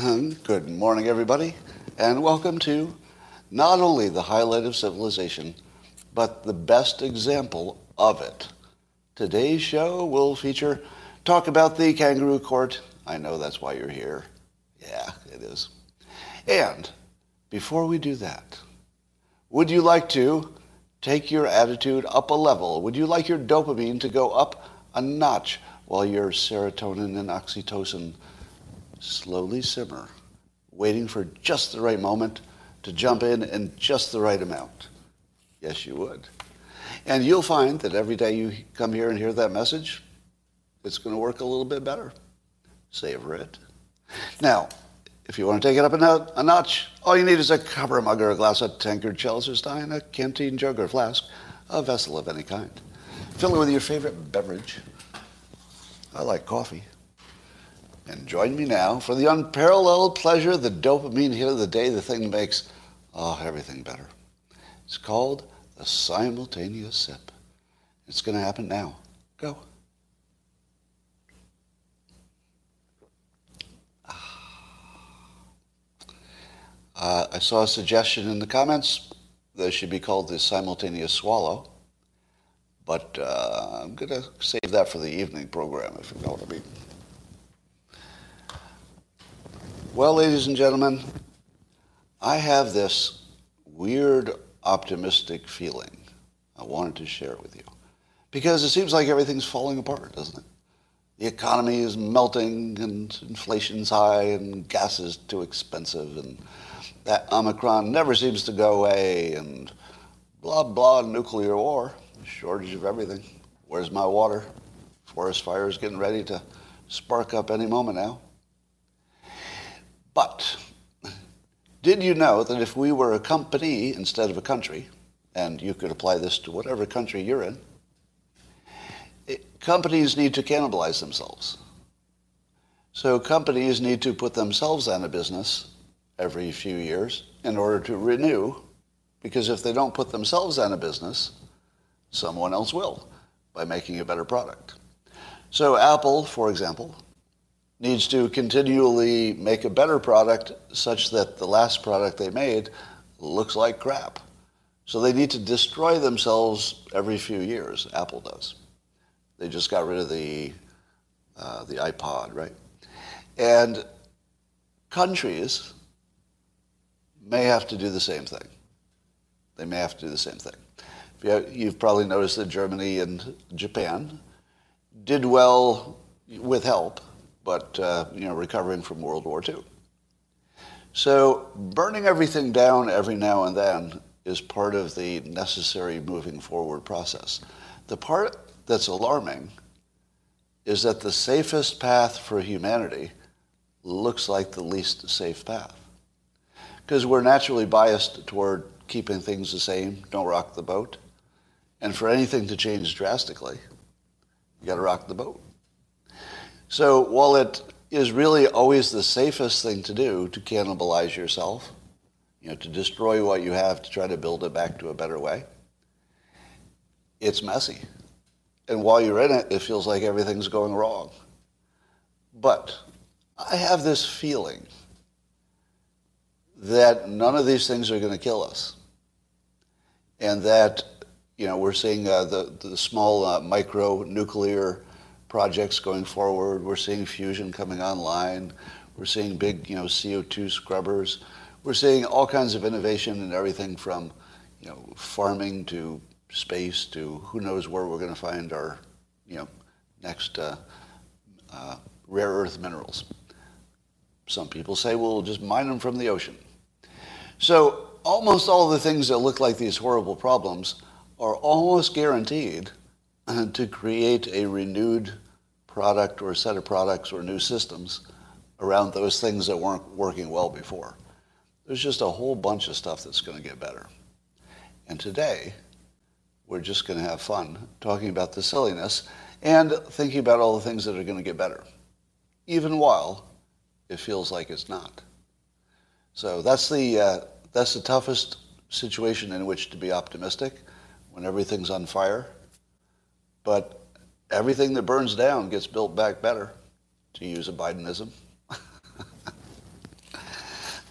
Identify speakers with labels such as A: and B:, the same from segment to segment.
A: Good morning, everybody, and welcome to not only the highlight of civilization, but the best example of it. Today's show will feature talk about the kangaroo court. I know that's why you're here. Yeah, it is. And before we do that, would you like to take your attitude up a level? Would you like your dopamine to go up a notch while your serotonin and oxytocin slowly simmer, waiting for just the right moment to jump in in just the right amount? Yes, you would. And you'll find that every day you come here and hear that message, it's going to work a little bit better. Savor it. Now, if you want to take it up a, no- a notch, all you need is a copper mug or a glass, a tankard, chalice stein, a canteen jug or flask, a vessel of any kind. Fill it with your favorite beverage. I like coffee. And join me now for the unparalleled pleasure, the dopamine hit of the day, the thing that makes oh, everything better. It's called the simultaneous sip. It's going to happen now. Go. Uh, I saw a suggestion in the comments that should be called the simultaneous swallow, but uh, I'm going to save that for the evening program, if you know what I mean. Well, ladies and gentlemen, I have this weird optimistic feeling. I wanted to share it with you because it seems like everything's falling apart, doesn't it? The economy is melting and inflation's high and gas is too expensive and that Omicron never seems to go away and blah, blah, nuclear war, shortage of everything. Where's my water? Forest fires getting ready to spark up any moment now. But did you know that if we were a company instead of a country, and you could apply this to whatever country you're in, it, companies need to cannibalize themselves. So companies need to put themselves out of business every few years in order to renew, because if they don't put themselves out of business, someone else will by making a better product. So Apple, for example, needs to continually make a better product such that the last product they made looks like crap. So they need to destroy themselves every few years. Apple does. They just got rid of the uh, the iPod, right? And countries may have to do the same thing. They may have to do the same thing. You've probably noticed that Germany and Japan did well with help but uh, you know, recovering from World War II. So burning everything down every now and then is part of the necessary moving forward process. The part that's alarming is that the safest path for humanity looks like the least safe path. Because we're naturally biased toward keeping things the same, don't rock the boat. And for anything to change drastically, you got to rock the boat. So while it is really always the safest thing to do to cannibalize yourself, you know, to destroy what you have to try to build it back to a better way, it's messy. And while you're in it, it feels like everything's going wrong. But I have this feeling that none of these things are going to kill us. And that, you know, we're seeing uh, the, the small uh, micro nuclear projects going forward. We're seeing fusion coming online. We're seeing big, you know, CO2 scrubbers. We're seeing all kinds of innovation in everything from, you know, farming to space to who knows where we're going to find our, you know, next uh, uh, rare earth minerals. Some people say we'll just mine them from the ocean. So almost all the things that look like these horrible problems are almost guaranteed to create a renewed product or set of products or new systems around those things that weren't working well before. There's just a whole bunch of stuff that's going to get better. And today, we're just going to have fun talking about the silliness and thinking about all the things that are going to get better, even while it feels like it's not. So that's the, uh, that's the toughest situation in which to be optimistic when everything's on fire. But everything that burns down gets built back better, to use a Bidenism.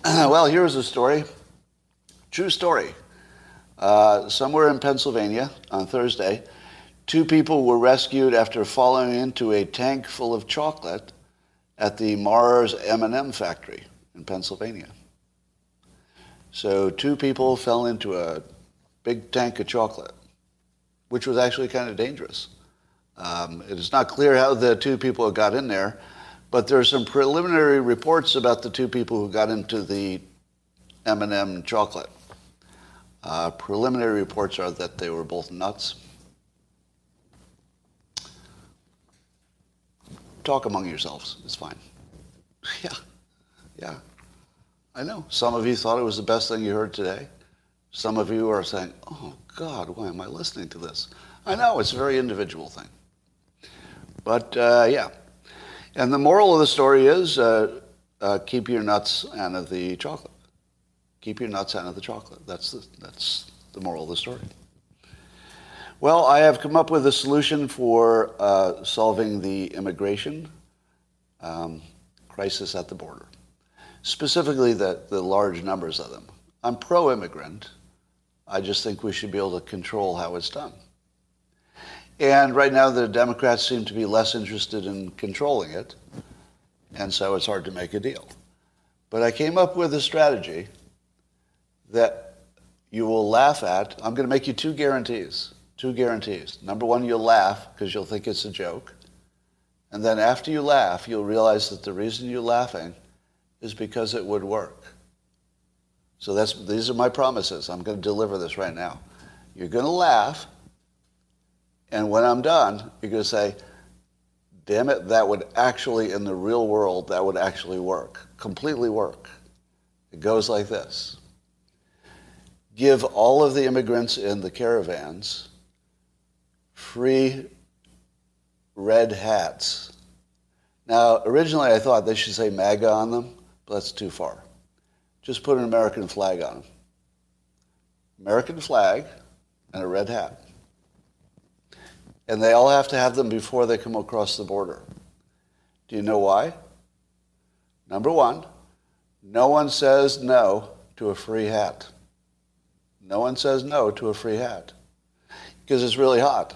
A: well, here's a story. True story. Uh, somewhere in Pennsylvania on Thursday, two people were rescued after falling into a tank full of chocolate at the Mars M&M factory in Pennsylvania. So two people fell into a big tank of chocolate, which was actually kind of dangerous. Um, it is not clear how the two people got in there, but there are some preliminary reports about the two people who got into the M&M chocolate. Uh, preliminary reports are that they were both nuts. Talk among yourselves. It's fine. Yeah, yeah. I know. Some of you thought it was the best thing you heard today. Some of you are saying, oh, God, why am I listening to this? I know, it's a very individual thing. But, uh, yeah. And the moral of the story is uh, uh, keep your nuts out of the chocolate. Keep your nuts out of the chocolate. That's the, that's the moral of the story. Well, I have come up with a solution for uh, solving the immigration um, crisis at the border, specifically the, the large numbers of them. I'm pro immigrant. I just think we should be able to control how it's done. And right now, the Democrats seem to be less interested in controlling it, and so it's hard to make a deal. But I came up with a strategy that you will laugh at. I'm going to make you two guarantees. Two guarantees. Number one, you'll laugh because you'll think it's a joke. And then after you laugh, you'll realize that the reason you're laughing is because it would work. So that's, these are my promises. I'm going to deliver this right now. You're going to laugh, and when I'm done, you're going to say, damn it, that would actually, in the real world, that would actually work, completely work. It goes like this give all of the immigrants in the caravans free red hats. Now, originally I thought they should say MAGA on them, but that's too far. Just put an American flag on them. American flag and a red hat. And they all have to have them before they come across the border. Do you know why? Number one, no one says no to a free hat. No one says no to a free hat because it's really hot,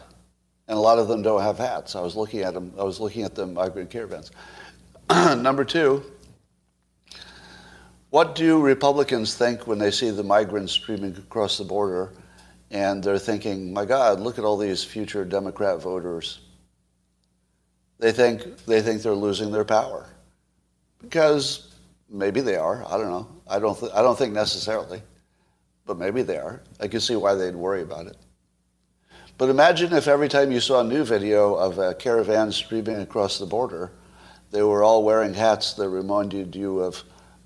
A: and a lot of them don't have hats. I was looking at them. I was looking at the migrant caravans. Number two, what do Republicans think when they see the migrants streaming across the border, and they're thinking, "My God, look at all these future Democrat voters." They think they think they're losing their power because maybe they are. I don't know. I don't. Th- I don't think necessarily but maybe they are. I can see why they'd worry about it. But imagine if every time you saw a new video of a caravan streaming across the border, they were all wearing hats that reminded you of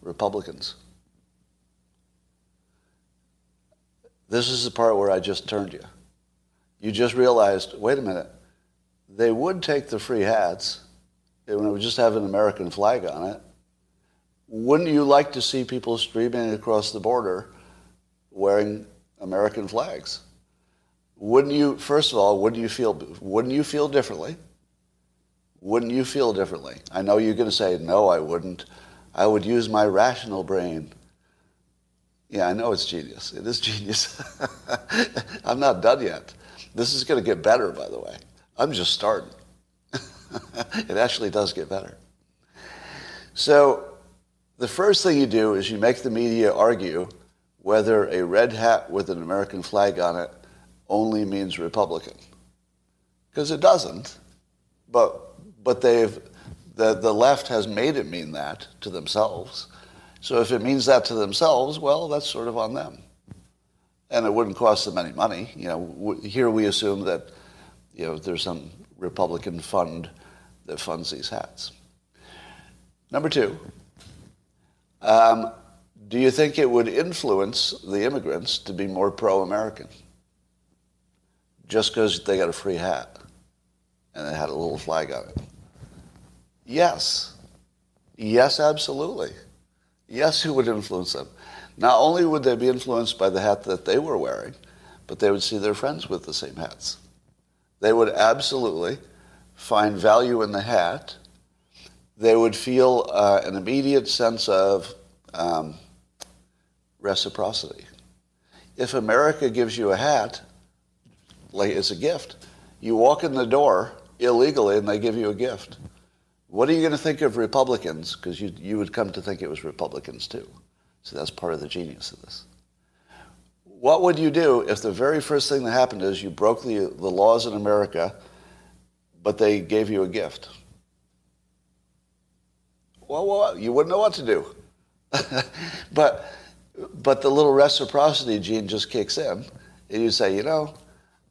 A: Republicans. This is the part where I just turned you. You just realized, wait a minute, they would take the free hats. when It would just have an American flag on it. Wouldn't you like to see people streaming across the border wearing American flags. Wouldn't you, first of all, wouldn't you feel, wouldn't you feel differently? Wouldn't you feel differently? I know you're going to say, no, I wouldn't. I would use my rational brain. Yeah, I know it's genius. It is genius. I'm not done yet. This is going to get better, by the way. I'm just starting. it actually does get better. So the first thing you do is you make the media argue whether a red hat with an American flag on it only means Republican. Because it doesn't. But, but they've, the, the left has made it mean that to themselves. So if it means that to themselves, well, that's sort of on them. And it wouldn't cost them any money. You know, here we assume that, you know, there's some Republican fund that funds these hats. Number two, um, do you think it would influence the immigrants to be more pro-American? Just because they got a free hat and it had a little flag on it. Yes. Yes, absolutely. Yes, it would influence them. Not only would they be influenced by the hat that they were wearing, but they would see their friends with the same hats. They would absolutely find value in the hat. They would feel uh, an immediate sense of um, reciprocity. If America gives you a hat, like it's a gift, you walk in the door illegally and they give you a gift. What are you going to think of Republicans? Because you, you would come to think it was Republicans too. So that's part of the genius of this. What would you do if the very first thing that happened is you broke the, the laws in America, but they gave you a gift? Well, well you wouldn't know what to do. but, but the little reciprocity gene just kicks in, and you say, you know,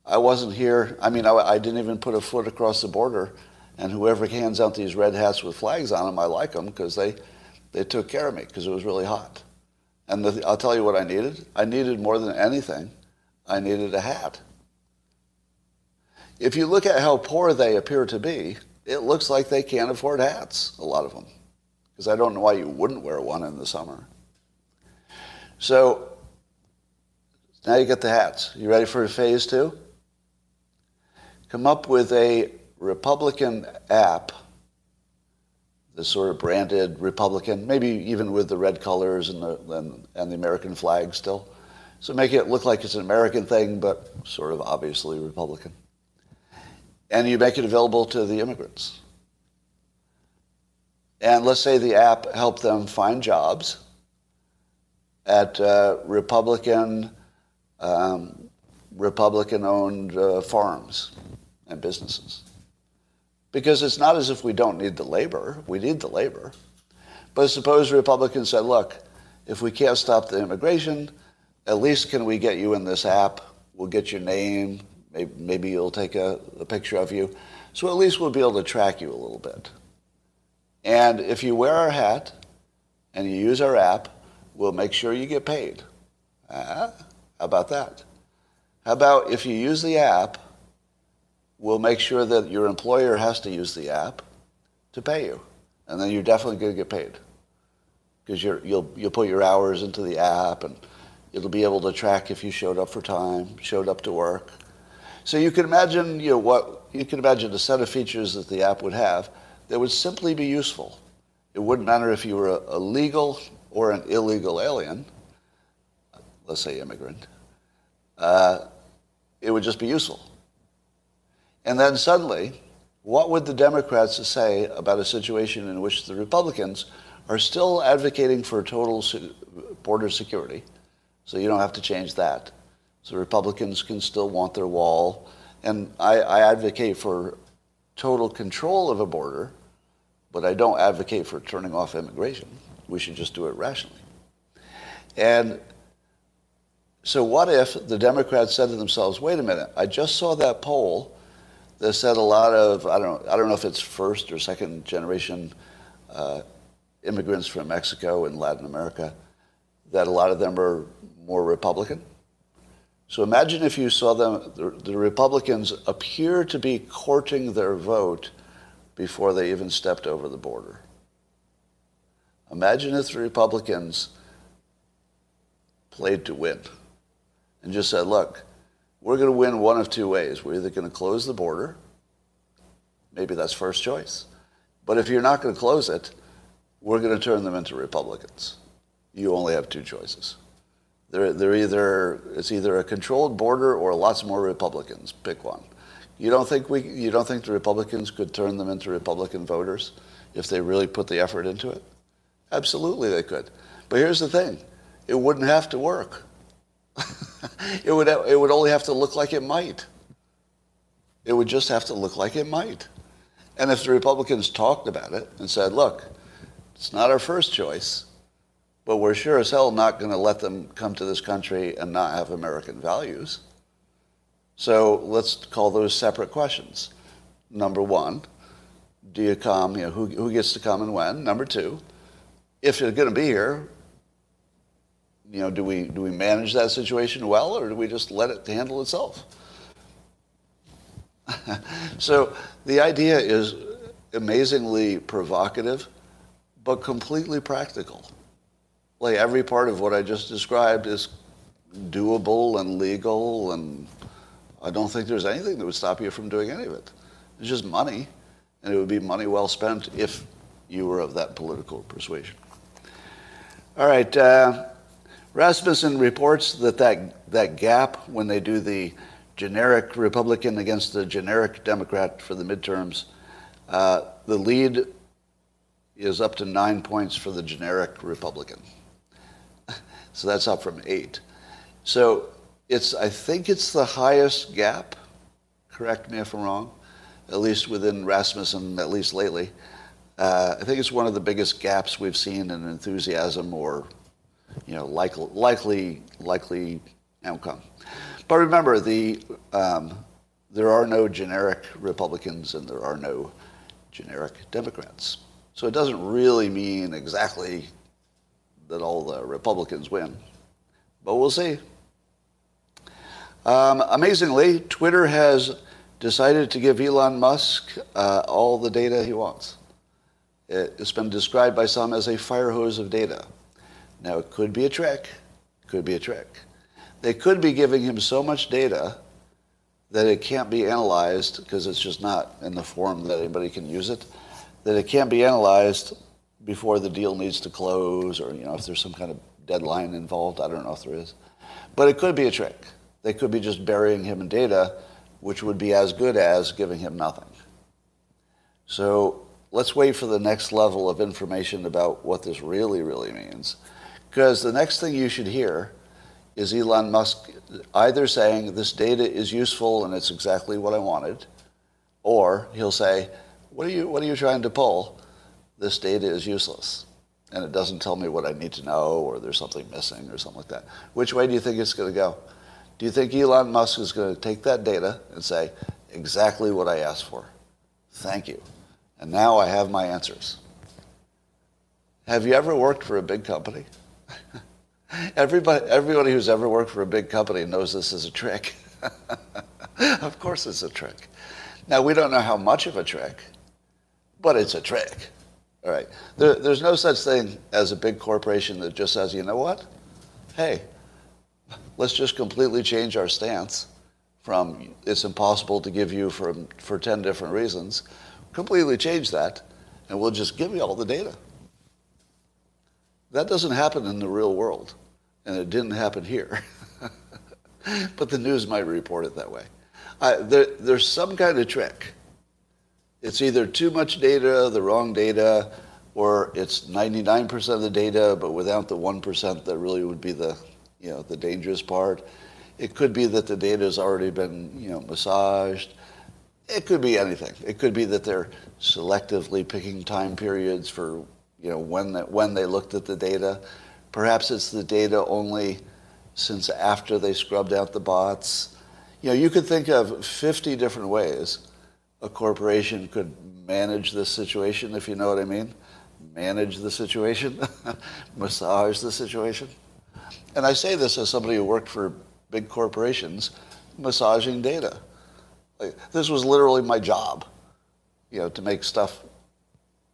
A: I wasn't here. I mean, I, I didn't even put a foot across the border and whoever hands out these red hats with flags on them, I like them because they, they took care of me because it was really hot. And the, I'll tell you what I needed. I needed more than anything, I needed a hat. If you look at how poor they appear to be, it looks like they can't afford hats, a lot of them. Because I don't know why you wouldn't wear one in the summer. So now you get the hats. You ready for phase two? Come up with a Republican app, the sort of branded Republican, maybe even with the red colors and the, and, and the American flag still. So make it look like it's an American thing, but sort of obviously Republican. And you make it available to the immigrants. And let's say the app helped them find jobs at uh, Republican um, Republican-owned uh, farms and businesses. Because it's not as if we don't need the labor. We need the labor. But suppose Republicans said, look, if we can't stop the immigration, at least can we get you in this app? We'll get your name. Maybe, you'll take a, a picture of you. So at least we'll be able to track you a little bit. And if you wear our hat and you use our app, we'll make sure you get paid. Uh, how about that? How about if you use the app we'll make sure that your employer has to use the app to pay you. And then you're definitely going to get paid because you'll, you'll put your hours into the app and it'll be able to track if you showed up for time, showed up to work. So you can imagine, you know, what, you can imagine a set of features that the app would have that would simply be useful. It wouldn't matter if you were a, a legal or an illegal alien, let's say immigrant. Uh, it would just be useful. And then suddenly, what would the Democrats say about a situation in which the Republicans are still advocating for total border security? So you don't have to change that. So Republicans can still want their wall. And I, I advocate for total control of a border, but I don't advocate for turning off immigration. We should just do it rationally. And so what if the Democrats said to themselves, wait a minute, I just saw that poll they said a lot of I don't I don't know if it's first or second generation uh, immigrants from Mexico and Latin America that a lot of them are more Republican. So imagine if you saw them the, the Republicans appear to be courting their vote before they even stepped over the border. Imagine if the Republicans played to win and just said, look, we're going to win one of two ways. We're either going to close the border, maybe that's first choice. But if you're not going to close it, we're going to turn them into Republicans. You only have two choices. They're, they're either, it's either a controlled border or lots more Republicans. Pick one. You don't think we, you don't think the Republicans could turn them into Republican voters if they really put the effort into it? Absolutely they could. But here's the thing. It wouldn't have to work. It, would, it would only have to look like it might. It would just have to look like it might. And if the Republicans talked about it and said, look, it's not our first choice, but we're sure as hell not going to let them come to this country and not have American values. So let's call those separate questions. Number one, do you come? You know, who, who gets to come and when? Number two, if you're going to be here, you know, do we do we manage that situation well, or do we just let it handle itself? so the idea is amazingly provocative, but completely practical. Like every part of what I just described is doable and legal, and I don't think there's anything that would stop you from doing any of it. It's just money, and it would be money well spent if you were of that political persuasion. All right. Uh, Rasmussen reports that, that that gap when they do the generic Republican against the generic Democrat for the midterms, uh, the lead is up to nine points for the generic Republican. so that's up from eight. So it's I think it's the highest gap. Correct me if I'm wrong. At least within Rasmussen, at least lately. Uh, I think it's one of the biggest gaps we've seen in enthusiasm or you know, likely, likely, likely outcome. But remember, the, um, there are no generic Republicans and there are no generic Democrats. So it doesn't really mean exactly that all the Republicans win. But we'll see. Um, amazingly, Twitter has decided to give Elon Musk uh, all the data he wants. It's been described by some as a fire hose of data. Now, it could be a trick. Could be a trick. They could be giving him so much data that it can't be analyzed because it's just not in the form that anybody can use it, that it can't be analyzed before the deal needs to close or, you know, if there's some kind of deadline involved. I don't know if there is. But it could be a trick. They could be just burying him in data, which would be as good as giving him nothing. So let's wait for the next level of information about what this really, really means. Because the next thing you should hear is Elon Musk either saying this data is useful and it's exactly what I wanted, or he'll say, what are you, what are you trying to pull? This data is useless. And it doesn't tell me what I need to know, or there's something missing, or something like that. Which way do you think it's going to go? Do you think Elon Musk is going to take that data and say, exactly what I asked for? Thank you. And now I have my answers. Have you ever worked for a big company? Everybody, everybody who's ever worked for a big company knows this is a trick. of course, it's a trick. Now, we don't know how much of a trick, but it's a trick. All right. There, there's no such thing as a big corporation that just says, you know what? Hey, let's just completely change our stance from it's impossible to give you for, for 10 different reasons. Completely change that, and we'll just give you all the data. That doesn't happen in the real world, and it didn't happen here. but the news might report it that way. there, there's some kind of trick. It's either too much data, the wrong data, or it's 99% of the data, but without the 1% that really would be the, you know, the dangerous part. It could be that the data has already been, you know, massaged. It could be anything. It could be that they're selectively picking time periods for you know, when, the, when they looked at the data. Perhaps it's the data only since after they scrubbed out the bots. You know, you could think of 50 different ways a corporation could manage this situation, if you know what I mean. Manage the situation, massage the situation. And I say this as somebody who worked for big corporations, massaging data. Like, this was literally my job, you know, to make stuff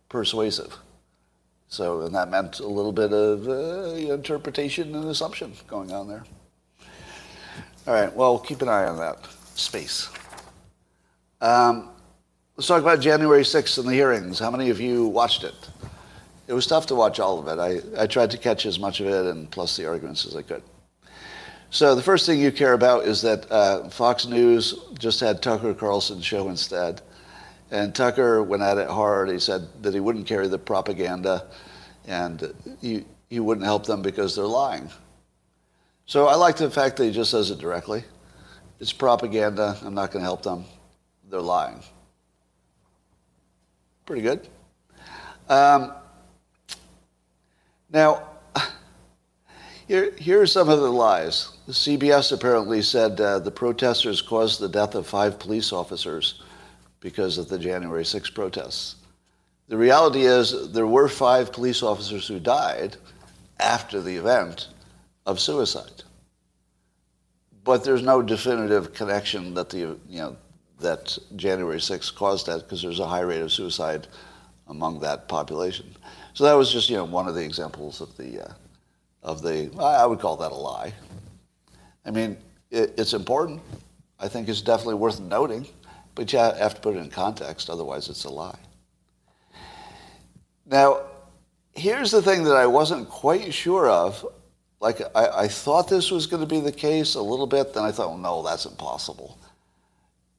A: persuasive. So, and that meant a little bit of uh, interpretation and assumption going on there. All right, well, keep an eye on that space. Um, let's talk about January 6th and the hearings. How many of you watched it? It was tough to watch all of it. I, I tried to catch as much of it and plus the arguments as I could. So the first thing you care about is that uh, Fox News just had Tucker Carlson's show instead. And Tucker went at it hard. He said that he wouldn't carry the propaganda and you, he wouldn't help them because they're lying. So I like the fact that he just says it directly. It's propaganda. I'm not going to help them. They're lying. Pretty good. Um, now, here, here are some of the lies. CBS apparently said uh, the protesters caused the death of five police officers because of the January 6 protests. The reality is there were five police officers who died after the event of suicide. But there's no definitive connection that the you know that January 6th caused that because there's a high rate of suicide among that population. So that was just you know one of the examples of the uh, of the I would call that a lie. I mean, it, it's important. I think it's definitely worth noting, but you have to put it in context. Otherwise, it's a lie. Now, here's the thing that I wasn't quite sure of. Like, I, I thought this was going to be the case a little bit, then I thought, well, no, that's impossible.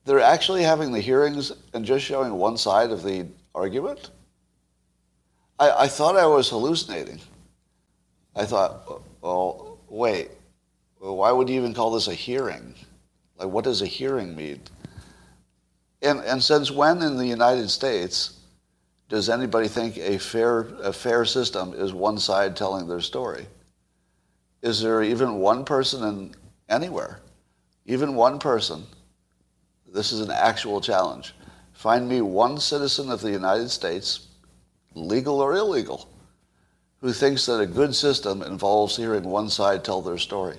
A: They're actually having the hearings and just showing one side of the argument? I, I thought I was hallucinating. I thought, well, wait, why would you even call this a hearing? Like, what does a hearing mean? And, and since when in the United States does anybody think a fair, a fair system is one side telling their story? Is there even one person in anywhere, even one person? This is an actual challenge. Find me one citizen of the United States, legal or illegal, who thinks that a good system involves hearing one side tell their story.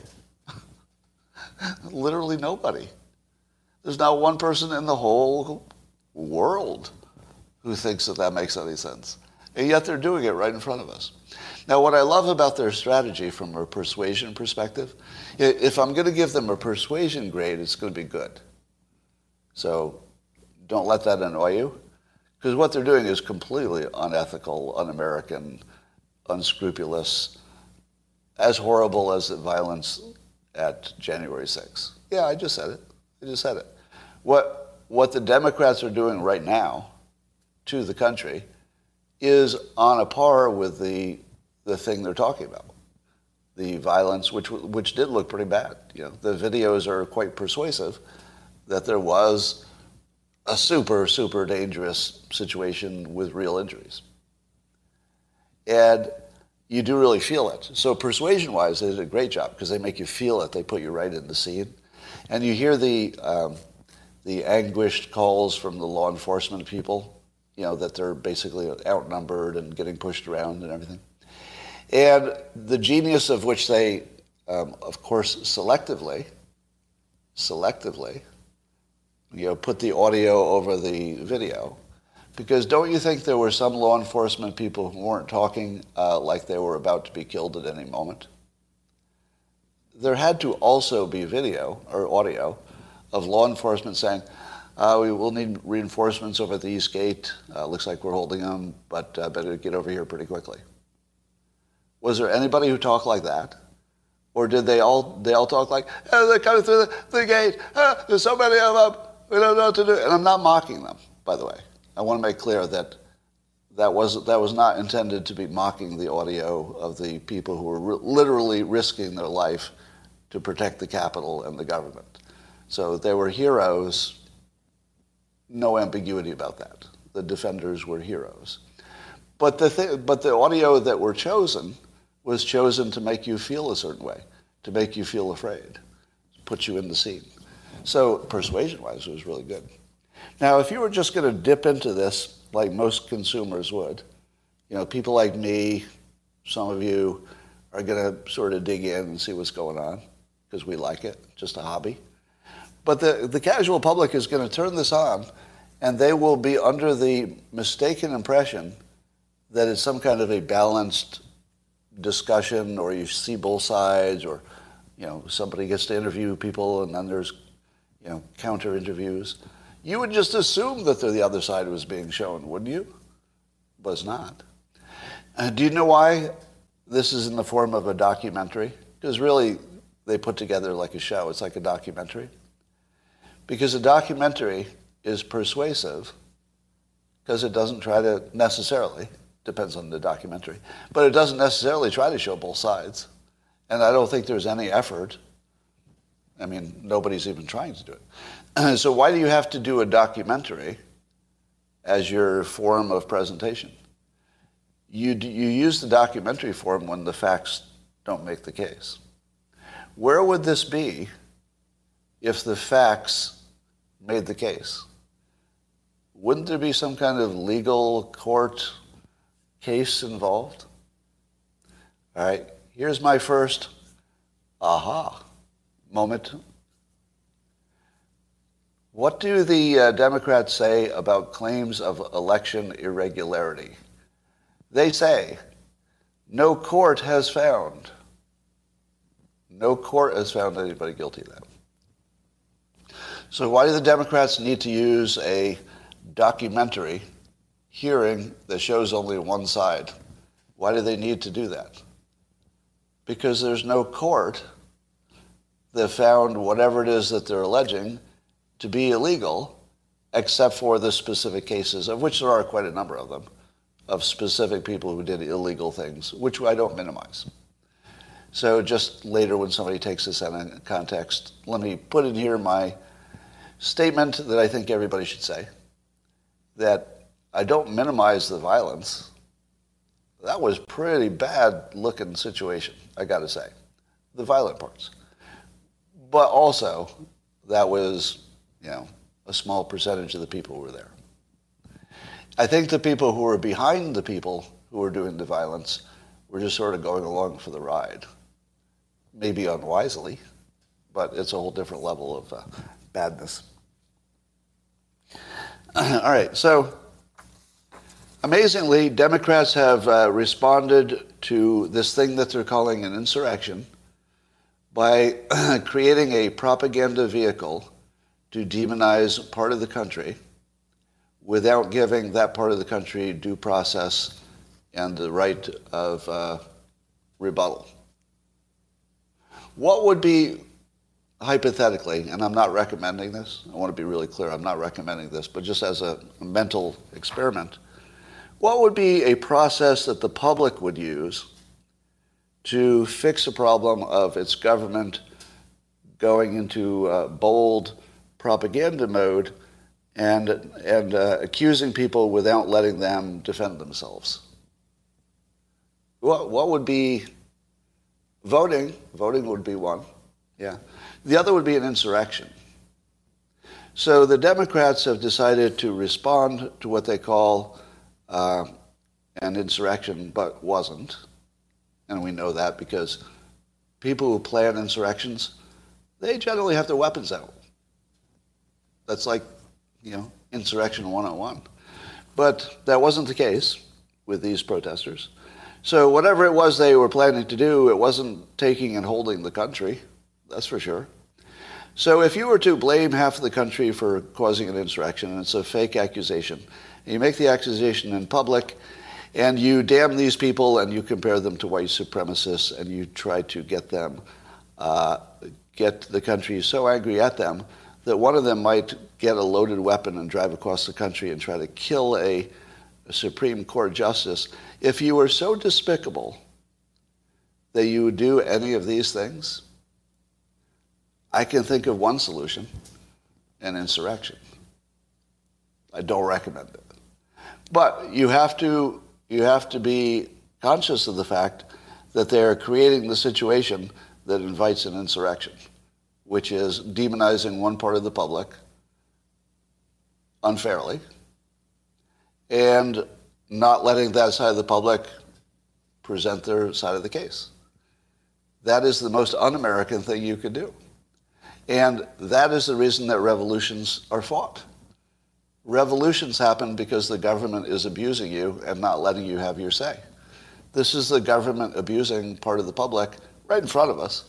A: Literally nobody. There's not one person in the whole world who thinks that that makes any sense. And yet they're doing it right in front of us. Now, what I love about their strategy from a persuasion perspective, if I'm going to give them a persuasion grade, it's going to be good. So don't let that annoy you. Because what they're doing is completely unethical, un American, unscrupulous, as horrible as the violence at January 6th. Yeah, I just said it. I just said it. What, what the Democrats are doing right now to the country is on a par with the, the thing they're talking about. The violence, which, which did look pretty bad. You know, the videos are quite persuasive that there was a super, super dangerous situation with real injuries. And you do really feel it. So persuasion wise, they did a great job because they make you feel it. They put you right in the scene. And you hear the, um, the anguished calls from the law enforcement people, you know, that they're basically outnumbered and getting pushed around and everything. And the genius of which they, um, of course, selectively, selectively, you know, put the audio over the video. Because don't you think there were some law enforcement people who weren't talking uh, like they were about to be killed at any moment? There had to also be video or audio of law enforcement saying, uh, we will need reinforcements over at the East Gate. Uh, looks like we're holding them, but uh, better get over here pretty quickly. Was there anybody who talked like that? Or did they all, they all talk like, oh, they're coming through the, the gate, ah, there's so many of them, we don't know what to do. And I'm not mocking them, by the way. I want to make clear that that was, that was not intended to be mocking the audio of the people who were literally risking their life to protect the capital and the government. So they were heroes, no ambiguity about that. The defenders were heroes. But the, th- but the audio that were chosen was chosen to make you feel a certain way, to make you feel afraid, put you in the scene. So persuasion-wise, it was really good. Now, if you were just going to dip into this like most consumers would, you know, people like me, some of you are going to sort of dig in and see what's going on because we like it, just a hobby. But the, the casual public is going to turn this on and they will be under the mistaken impression that it's some kind of a balanced discussion or you see both sides or you know somebody gets to interview people and then there's you know counter interviews. You would just assume that the other side was being shown wouldn't you? But it's not. Uh, do you know why this is in the form of a documentary? Because really they put together like a show. It's like a documentary because a documentary is persuasive because it doesn't try to necessarily depends on the documentary. But it doesn't necessarily try to show both sides. And I don't think there's any effort. I mean, nobody's even trying to do it. so why do you have to do a documentary as your form of presentation? You, you use the documentary form when the facts don't make the case. Where would this be if the facts made the case? wouldn't there be some kind of legal court case involved? All right, here's my first aha moment. What do the uh, Democrats say about claims of election irregularity? They say, no court has found, no court has found anybody guilty of that. So why do the Democrats need to use a documentary hearing that shows only one side? Why do they need to do that? Because there's no court that found whatever it is that they're alleging to be illegal, except for the specific cases, of which there are quite a number of them, of specific people who did illegal things, which I don't minimize. So just later when somebody takes this out of context, let me put in here my statement that I think everybody should say, that I don't minimize the violence. That was pretty bad looking situation, I got to say, the violent parts. But also, that was, you know, a small percentage of the people who were there. I think the people who were behind the people who were doing the violence were just sort of going along for the ride. Maybe unwisely, but it's a whole different level of uh, badness. All right, so amazingly, Democrats have uh, responded to this thing that they're calling an insurrection by creating a propaganda vehicle to demonize part of the country without giving that part of the country due process and the right of uh, rebuttal. What would be hypothetically, and I'm not recommending this, I want to be really clear, I'm not recommending this, but just as a mental experiment, what would be a process that the public would use to fix a problem of its government going into uh, bold propaganda mode and, and uh, accusing people without letting them defend themselves? What, what would be voting? Voting would be one, yeah. The other would be an insurrection. So the Democrats have decided to respond to what they call uh, an insurrection, but wasn't. And we know that because people who plan insurrections, they generally have their weapons out. That's like, you know, insurrection 101. But that wasn't the case with these protesters. So whatever it was they were planning to do, it wasn't taking and holding the country. That's for sure. So if you were to blame half of the country for causing an insurrection, and it's a fake accusation, you make the accusation in public, and you damn these people and you compare them to white supremacists, and you try to get them, uh, get the country so angry at them that one of them might get a loaded weapon and drive across the country and try to kill a, a Supreme Court justice. If you were so despicable that you would do any of these things, I can think of one solution an insurrection. I don't recommend it. But you have to, you have to be conscious of the fact that they're creating the situation that invites an insurrection, which is demonizing one part of the public unfairly and not letting that side of the public present their side of the case. That is the most un American thing you could do. And that is the reason that revolutions are fought. Revolutions happen because the government is abusing you and not letting you have your say. This is the government abusing part of the public right in front of us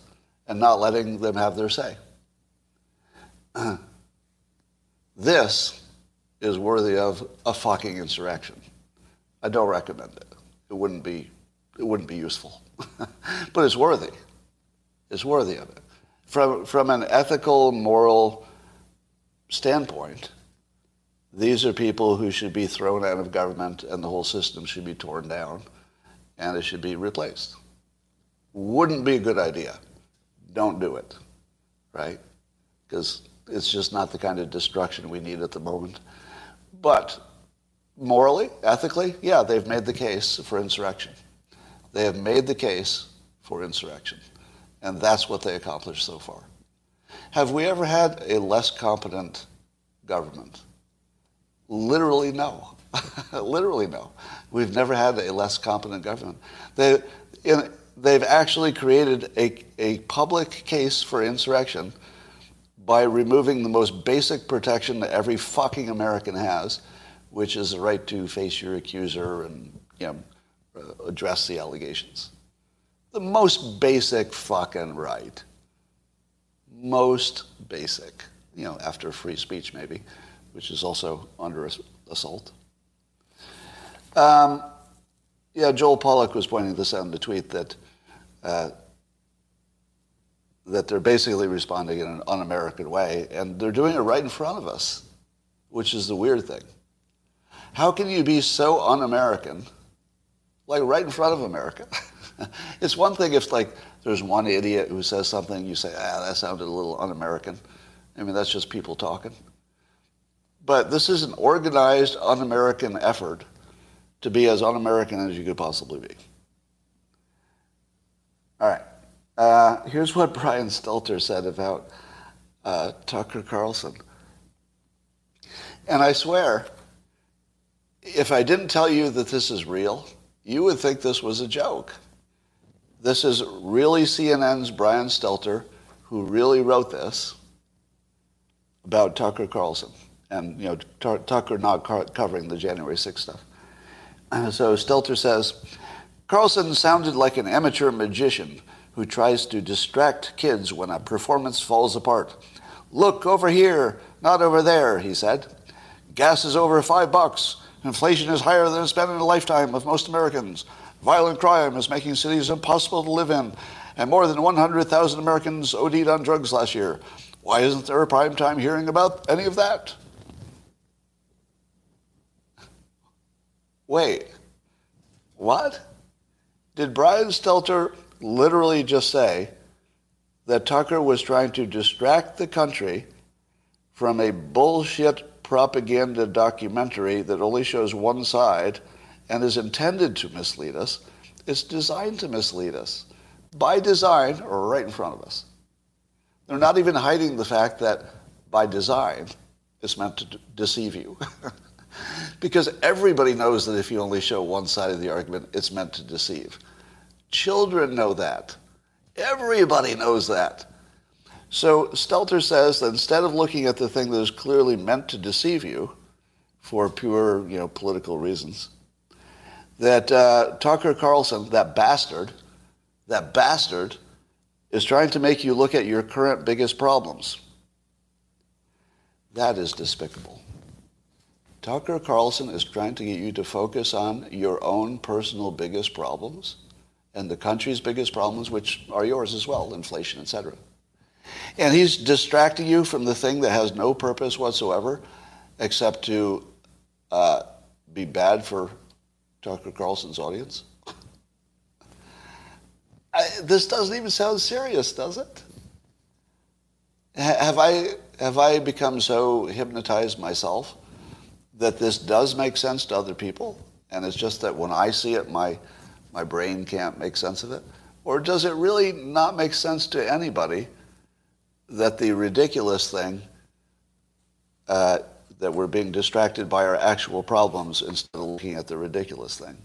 A: and not letting them have their say. this is worthy of a fucking insurrection. I don't recommend it. It wouldn't be, it wouldn't be useful. but it's worthy. It's worthy of it from, from an ethical, moral standpoint, these are people who should be thrown out of government and the whole system should be torn down and it should be replaced. Wouldn't be a good idea. Don't do it, right? Because it's just not the kind of destruction we need at the moment. But morally, ethically, yeah, they've made the case for insurrection. They have made the case for insurrection. And that's what they accomplished so far. Have we ever had a less competent government? Literally no. Literally no. We've never had a less competent government. They, in, they've actually created a, a public case for insurrection by removing the most basic protection that every fucking American has, which is the right to face your accuser and you know, address the allegations. The most basic fucking right. Most basic, you know, after free speech maybe, which is also under assault. Um, yeah, Joel Pollak was pointing this out in the tweet that uh, that they're basically responding in an un-American way, and they're doing it right in front of us, which is the weird thing. How can you be so un-American, like right in front of America? it's one thing if like there's one idiot who says something, you say, ah, that sounded a little un-American. I mean, that's just people talking. But this is an organized un-American effort to be as un-American as you could possibly be. All right. Uh, here's what Brian Stelter said about uh, Tucker Carlson. And I swear, if I didn't tell you that this is real, you would think this was a joke. This is really CNN's Brian Stelter who really wrote this about Tucker Carlson and you know Tucker not covering the January 6th stuff. So Stelter says Carlson sounded like an amateur magician who tries to distract kids when a performance falls apart. Look over here, not over there, he said. Gas is over five bucks. Inflation is higher than it's been in a lifetime of most Americans. Violent crime is making cities impossible to live in. And more than 100,000 Americans OD'd on drugs last year. Why isn't there a prime time hearing about any of that? Wait, what? Did Brian Stelter literally just say that Tucker was trying to distract the country from a bullshit propaganda documentary that only shows one side and is intended to mislead us. It's designed to mislead us by design or right in front of us. They're not even hiding the fact that by design it's meant to deceive you. because everybody knows that if you only show one side of the argument, it's meant to deceive. Children know that. Everybody knows that. So Stelter says that instead of looking at the thing that is clearly meant to deceive you for pure, you know, political reasons, that uh, Tucker Carlson, that bastard, that bastard, is trying to make you look at your current biggest problems. That is despicable. Tucker Carlson is trying to get you to focus on your own personal biggest problems and the country's biggest problems, which are yours as well, inflation, etc. And he's distracting you from the thing that has no purpose whatsoever except to uh, be bad for Tucker Carlson's audience. I, this doesn't even sound serious, does it? Have I, have I become so hypnotized myself that this does make sense to other people? And it's just that when I see it, my my brain can't make sense of it? Or does it really not make sense to anybody that the ridiculous thing, uh, that we're being distracted by our actual problems instead of looking at the ridiculous thing?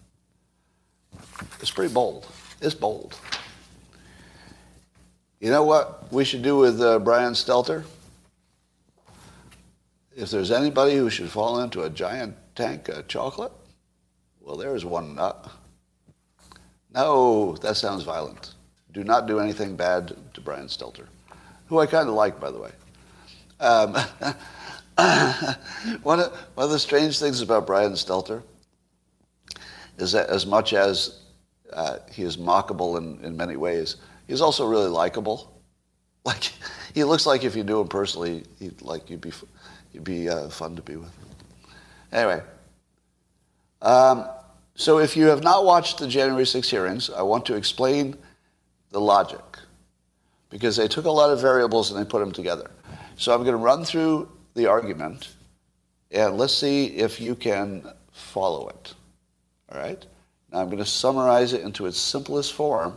A: It's pretty bold. It's bold. You know what we should do with uh, Brian Stelter? If there's anybody who should fall into a giant tank of chocolate, well, there's one nut. No, that sounds violent. Do not do anything bad to Brian Stelter, who I kind of like, by the way. Um, one, of, one of the strange things about Brian Stelter is that as much as uh, he is mockable in, in many ways, he's also really likable. Like he looks like if you knew him personally, he'd like you'd be you'd be uh, fun to be with. Anyway, um, so if you have not watched the January 6 hearings, I want to explain the logic because they took a lot of variables and they put them together. So I'm going to run through the argument and let's see if you can follow it. All right? Now I'm going to summarize it into its simplest form,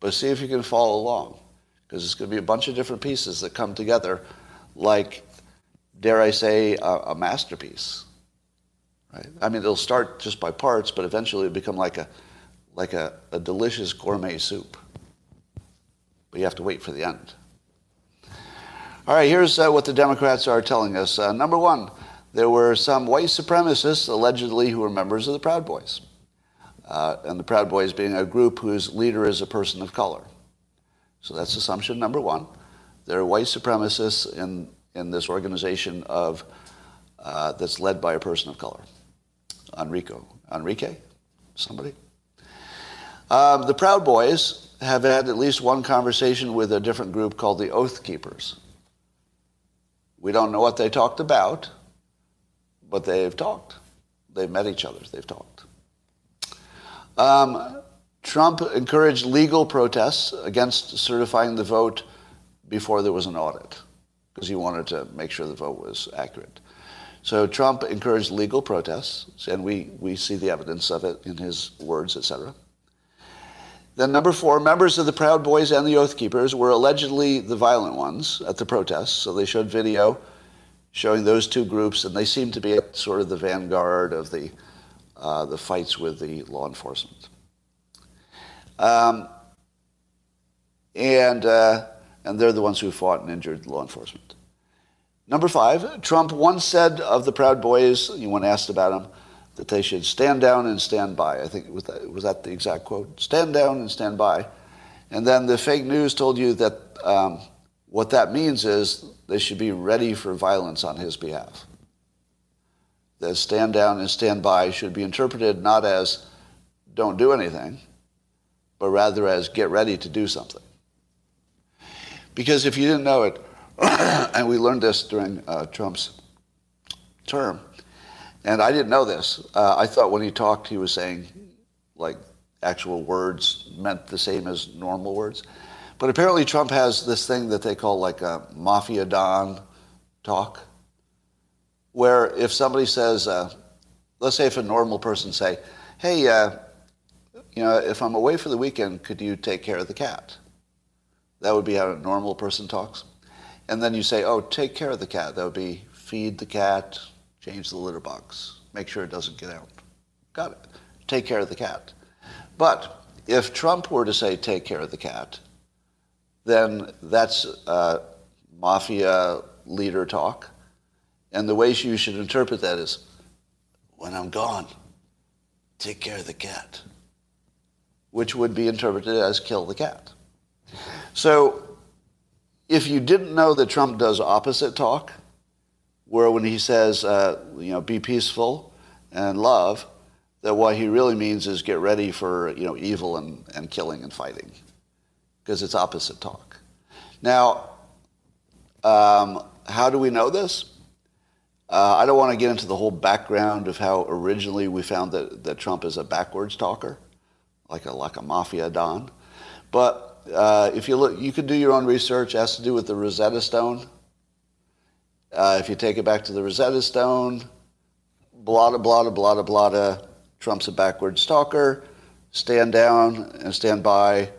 A: but see if you can follow along because it's going to be a bunch of different pieces that come together like, dare I say, a, a masterpiece. right? I mean, it'll start just by parts, but eventually it'll become like a, like a, a delicious gourmet soup. But you have to wait for the end. All right, here's uh, what the Democrats are telling us. Uh, number one, there were some white supremacists allegedly who were members of the Proud Boys. Uh, and the Proud Boys being a group whose leader is a person of color. So that's assumption number one. There are white supremacists in, in this organization of, uh, that's led by a person of color. Enrico. Enrique? Somebody? Um, the Proud Boys have had at least one conversation with a different group called the Oath Keepers. We don't know what they talked about, but they've talked. They've met each other. They've talked. Um, Trump encouraged legal protests against certifying the vote before there was an audit because he wanted to make sure the vote was accurate. So Trump encouraged legal protests, and we, we see the evidence of it in his words, etc. Then number four, members of the Proud Boys and the Oath Keepers were allegedly the violent ones at the protests. So they showed video showing those two groups, and they seemed to be at sort of the vanguard of the, uh, the fights with the law enforcement. Um, and, uh, and they're the ones who fought and injured law enforcement. Number five, Trump once said of the Proud Boys, when asked about them, that they should stand down and stand by. I think was that, was that the exact quote? Stand down and stand by. And then the fake news told you that um, what that means is they should be ready for violence on his behalf. That stand down and stand by should be interpreted not as don't do anything, but rather as get ready to do something. Because if you didn't know it, and we learned this during uh, Trump's term, and I didn't know this. Uh, I thought when he talked, he was saying like actual words meant the same as normal words. But apparently, Trump has this thing that they call like a mafia don talk, where if somebody says, uh, let's say if a normal person say, "Hey, uh, you know, if I'm away for the weekend, could you take care of the cat?" That would be how a normal person talks. And then you say, "Oh, take care of the cat." That would be feed the cat, change the litter box, make sure it doesn't get out. Got it. Take care of the cat. But if Trump were to say, "Take care of the cat," then that's uh, mafia leader talk. And the way you should interpret that is, when I'm gone, take care of the cat, which would be interpreted as kill the cat. So if you didn't know that Trump does opposite talk, where when he says, uh, you know, be peaceful and love, that what he really means is get ready for, you know, evil and, and killing and fighting because it's opposite talk. Now, um, how do we know this? Uh, I don't want to get into the whole background of how originally we found that, that Trump is a backwards talker, like a, like a mafia don. But uh, if you look, you can do your own research. It has to do with the Rosetta Stone. Uh, if you take it back to the Rosetta Stone, blah, blah, blah, blah, blah, Trump's a backwards stalker. Stand down and stand by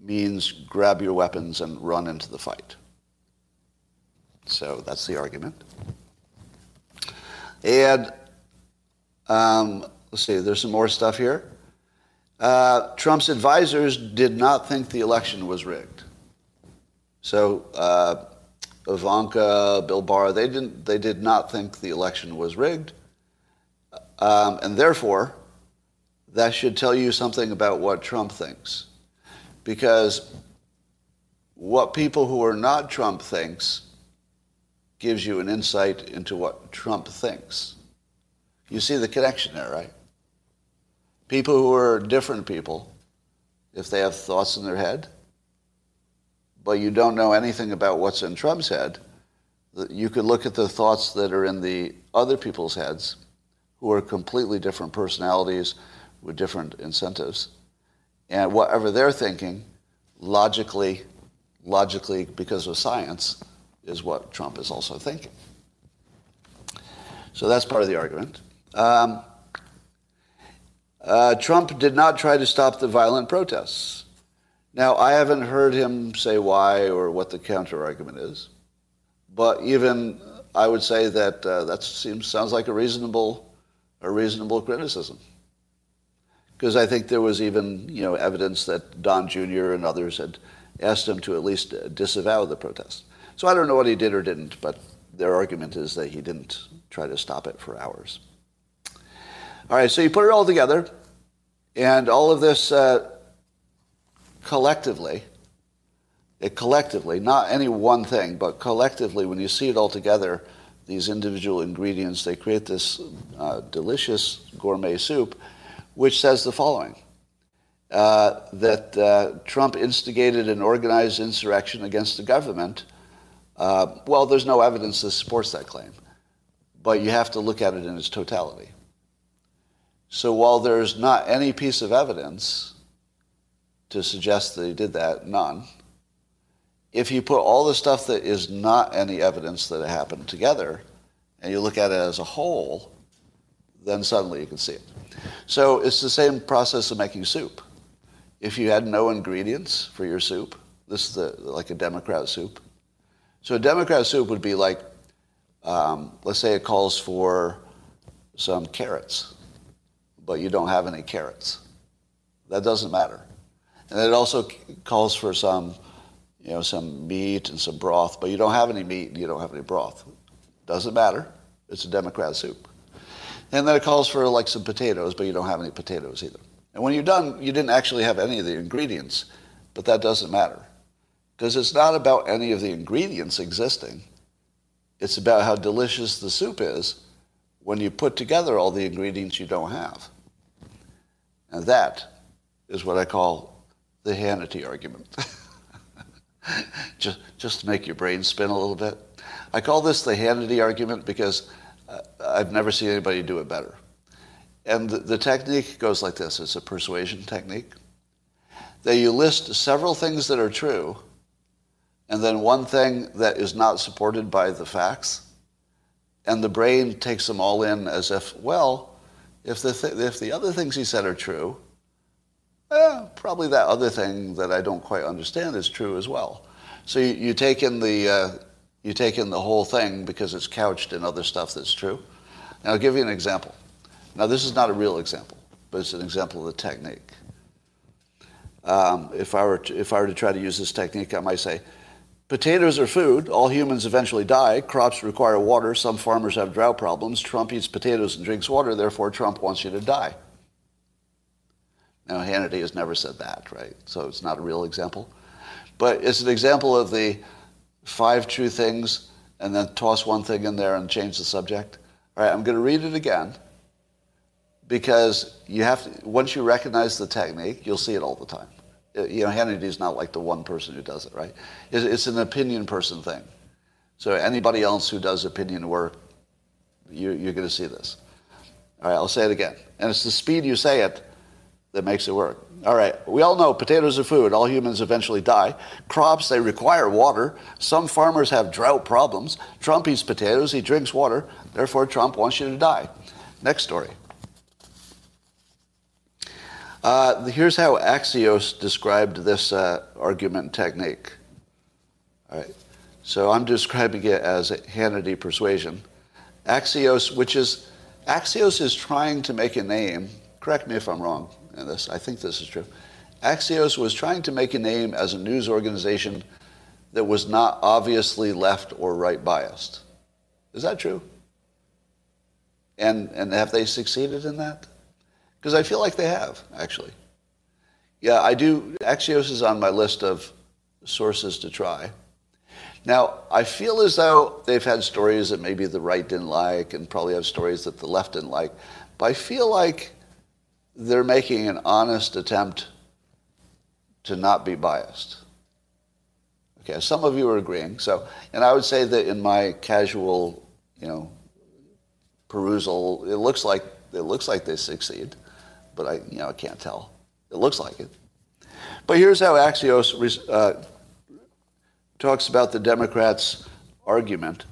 A: means grab your weapons and run into the fight. So that's the argument. And um, let's see, there's some more stuff here. Uh, Trump's advisors did not think the election was rigged. So uh, Ivanka, Bill Barr, they didn't. They did not think the election was rigged, um, and therefore, that should tell you something about what Trump thinks because what people who are not Trump thinks gives you an insight into what Trump thinks. You see the connection there, right? People who are different people, if they have thoughts in their head, but you don't know anything about what's in Trump's head, you could look at the thoughts that are in the other people's heads who are completely different personalities with different incentives and whatever they're thinking, logically, logically, because of science, is what Trump is also thinking. So that's part of the argument. Um, uh, Trump did not try to stop the violent protests. Now, I haven't heard him say why or what the counter argument is, but even I would say that uh, that seems sounds like a reasonable a reasonable criticism. Because I think there was even, you know, evidence that Don Jr. and others had asked him to at least disavow the protest. So I don't know what he did or didn't, but their argument is that he didn't try to stop it for hours. All right, so you put it all together, and all of this uh, collectively, it collectively, not any one thing, but collectively, when you see it all together, these individual ingredients, they create this uh, delicious gourmet soup, which says the following. Uh, that uh, Trump instigated an organized insurrection against the government. Uh, well, there's no evidence that supports that claim, but you have to look at it in its totality. So while there's not any piece of evidence to suggest that he did that, none, if you put all the stuff that is not any evidence that it happened together, and you look at it as a whole, then suddenly you can see it. So it's the same process of making soup. If you had no ingredients for your soup, this is the, like a Democrat soup. So a Democrat soup would be like, um, let's say it calls for some carrots, but you don't have any carrots. That doesn't matter. And it also calls for some you know, some meat and some broth, but you don't have any meat and you don't have any broth. Doesn't matter. It's a Democrat soup. And then it calls for like some potatoes, but you don't have any potatoes either. And when you're done, you didn't actually have any of the ingredients, but that doesn't matter. Because it's not about any of the ingredients existing. It's about how delicious the soup is when you put together all the ingredients you don't have. And that is what I call the Hannity argument. just, just to make your brain spin a little bit. I call this the Hannity argument because uh, I've never seen anybody do it better. And the, the technique goes like this. It's a persuasion technique. That you list several things that are true, and then one thing that is not supported by the facts, and the brain takes them all in as if, well, if the, th- if the other things he said are true, eh, probably that other thing that I don't quite understand is true as well. So you, you take in the uh, you take in the whole thing because it's couched in other stuff that's true. I'll give you an example. Now this is not a real example, but it's an example of the technique. Um, if I were to, if I were to try to use this technique, I might say, potatoes are food. All humans eventually die. Crops require water. Some farmers have drought problems. Trump eats potatoes and drinks water. Therefore, Trump wants you to die. Now, Hannity has never said that, right? So it's not a real example. But it's an example of the five true things and then toss one thing in there and change the subject. All right, I'm going to read it again because you have to, once you recognize the technique, you'll see it all the time. Uh, you know, Hannity is not like the one person who does it, right? It's an opinion person thing. So anybody else who does opinion work, you, you're going to see this. All right, I'll say it again. And it's the speed you say it that makes it work. All right, we all know potatoes are food. All humans eventually die. Crops, they require water. Some farmers have drought problems. Trump eats potatoes, he drinks water. Therefore, Trump wants you to die. Next story. Uh, here's how Axios described this uh, argument technique. All right, so I'm describing it as Hannity persuasion. Axios, which is, Axios is trying to make a name, correct me if I'm wrong, and this, I think this is true. Axios was trying to make a name as a news organization that was not obviously left or right biased. Is that true? And, and have they succeeded in that? Because I feel like they have, actually. Yeah, I do. Axios is on my list of sources to try. Now, I feel as though they've had stories that maybe the right didn't like and probably have stories that the left didn't like. But I feel like they're making an honest attempt to not be biased. Okay, some of you are agreeing. So, and I would say that in my casual, you know, perusal, it looks like it looks like they succeed, but I, you know, I can't tell. It looks like it. But here's how Axios uh, talks about the Democrats' argument.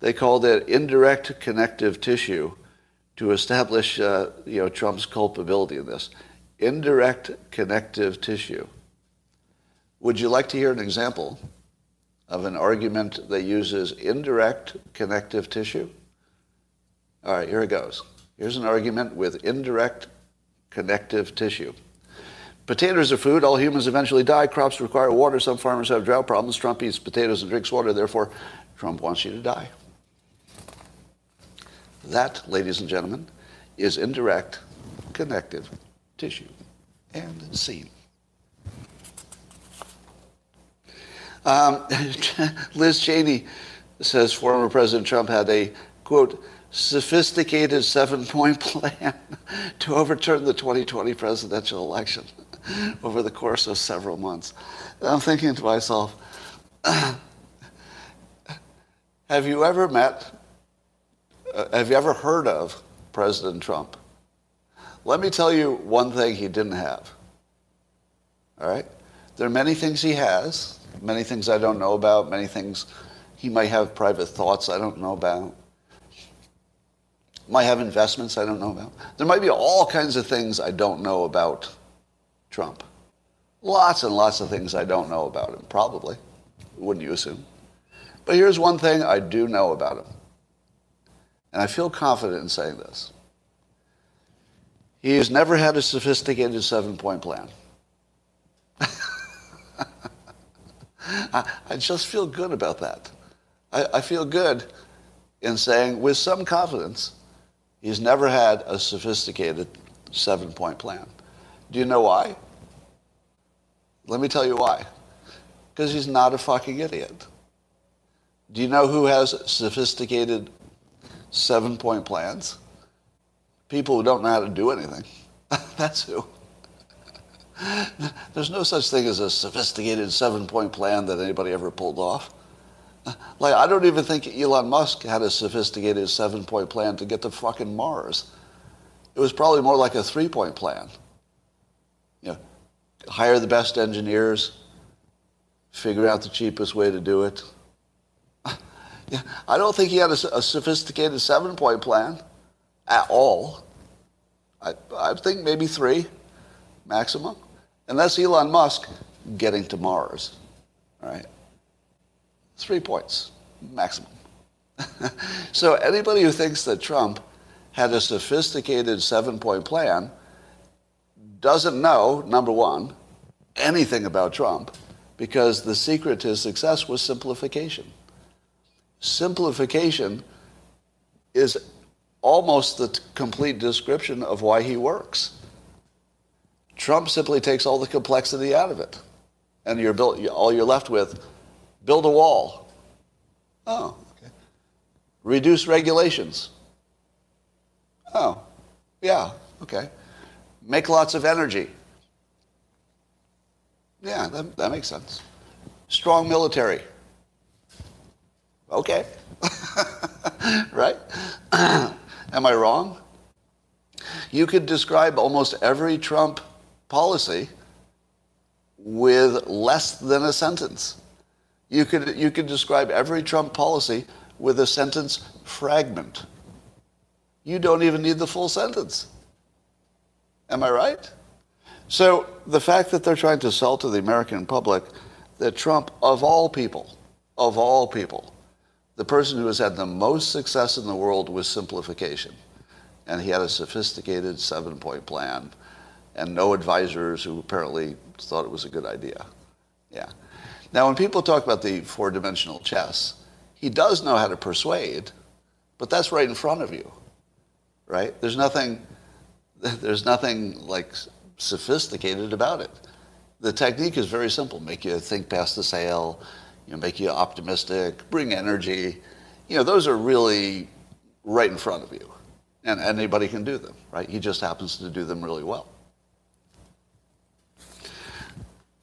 A: They called it indirect connective tissue to establish uh, you know, Trump's culpability in this. Indirect connective tissue. Would you like to hear an example of an argument that uses indirect connective tissue? All right, here it goes. Here's an argument with indirect connective tissue. Potatoes are food. All humans eventually die. Crops require water. Some farmers have drought problems. Trump eats potatoes and drinks water. Therefore, Trump wants you to die. That, ladies and gentlemen, is indirect connective tissue. And scene. Um, Liz Cheney says former President Trump had a, quote, sophisticated seven point plan to overturn the 2020 presidential election over the course of several months. And I'm thinking to myself, have you ever met, uh, have you ever heard of President Trump? Let me tell you one thing he didn't have. All right? There are many things he has, many things I don't know about, many things he might have private thoughts I don't know about. Might have investments I don't know about. There might be all kinds of things I don't know about Trump. Lots and lots of things I don't know about him, probably. Wouldn't you assume? But here's one thing I do know about him. And I feel confident in saying this. He has never had a sophisticated seven point plan. I, I, just feel good about that. I, I feel good in saying, with some confidence, he's never had a sophisticated seven point plan. Do you know why? Let me tell you why. Because he's not a fucking idiot. Do you know who has sophisticated seven point plans? People who don't know how to do anything. That's who. There's no such thing as a sophisticated seven point plan that anybody ever pulled off. Like, I don't even think Elon Musk had a sophisticated seven point plan to get to fucking Mars. It was probably more like a three point plan. You know, hire the best engineers, figure out the cheapest way to do it. I don't think he had a, a sophisticated seven point plan at all. I, I think maybe three maximum. And that's Elon Musk getting to Mars. Right? Three points maximum. so anybody who thinks that Trump had a sophisticated seven point plan doesn't know, number one, anything about Trump because the secret to his success was simplification. Simplification is almost the complete description of why he works. Trump simply takes all the complexity out of it. And you're built, all you're left with, build a wall. Oh, okay. Reduce regulations. Oh, yeah, okay. Make lots of energy. Yeah, that, that makes sense. Strong military. Okay. right? Am I wrong? You could describe almost every Trump policy with less than a sentence. You could, you could describe every Trump policy with a sentence fragment. You don't even need the full sentence. Am I right? So the fact that they're trying to sell to the American public that Trump, of all people, of all people, the person who has had the most success in the world was simplification. And he had a sophisticated seven point plan and no advisors who apparently thought it was a good idea. Yeah. Now, when people talk about the four dimensional chess, he does know how to persuade, but that's right in front of you, right? There's nothing, there's nothing like sophisticated about it. The technique is very simple make you think past the sale, you know, make you optimistic, bring energy. You know, those are really right in front of you. And anybody can do them, right? He just happens to do them really well.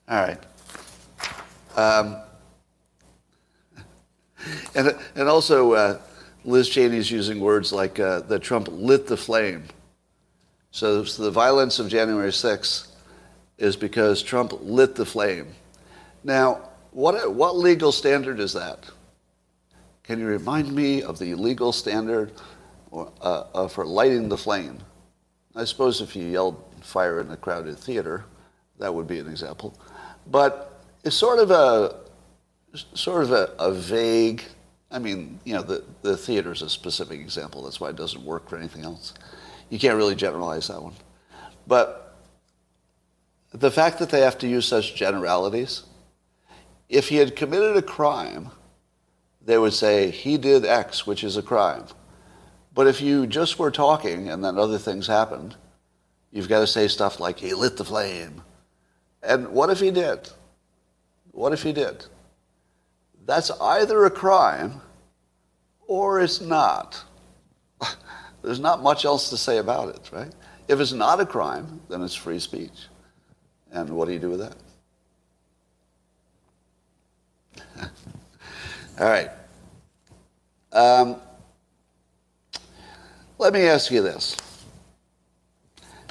A: All right. Um, and, and also, uh, Liz Cheney is using words like uh, that Trump lit the flame. So, so the violence of January 6th is because Trump lit the flame. Now, what, what legal standard is that? Can you remind me of the legal standard uh, uh, for lighting the flame? I suppose if you yelled fire in a crowded theater, that would be an example. But it's sort of a sort of a, a vague. I mean, you know, the, the theater is a specific example. That's why it doesn't work for anything else. you can't really generalize that one. But the fact that they have to use such generalities, if he had committed a crime, they would say he did X, which is a crime. But if you just were talking and then other things happened, you've got to say stuff like he lit the flame. And what if he did? What if he did? That's either a crime or it's not. There's not much else to say about it, right? If it's not a crime, then it's free speech. And what do you do with that? All right. Um, let me ask you this.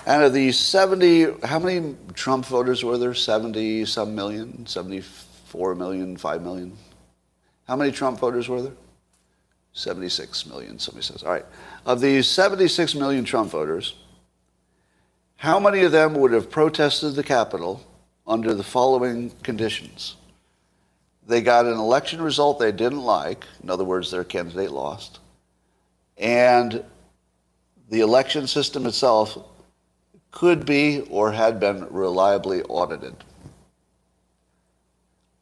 A: Out of the 70, how many Trump voters were there? 70 some million? 74 million, 5 million? How many Trump voters were there? 76 million, somebody says. All right. Of these 76 million Trump voters, how many of them would have protested the Capitol under the following conditions? They got an election result they didn't like. In other words, their candidate lost. And the election system itself could be or had been reliably audited.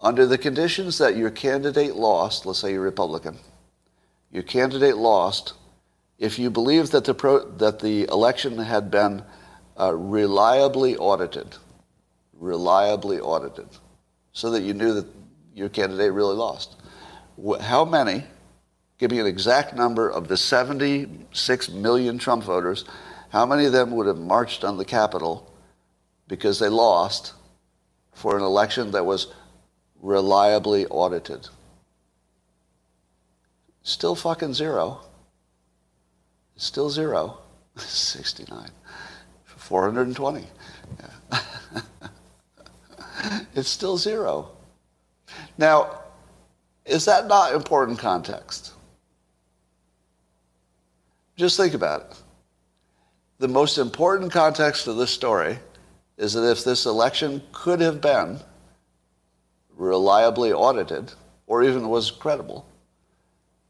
A: Under the conditions that your candidate lost, let's say you're Republican, your candidate lost, if you believe that the, pro, that the election had been uh, reliably audited, reliably audited, so that you knew that your candidate really lost. How many, give me an exact number of the 76 million Trump voters, how many of them would have marched on the Capitol because they lost for an election that was reliably audited? Still fucking zero. Still zero. 69. 420. Yeah. it's still zero. Now, is that not important context? Just think about it. The most important context of this story is that if this election could have been reliably audited or even was credible,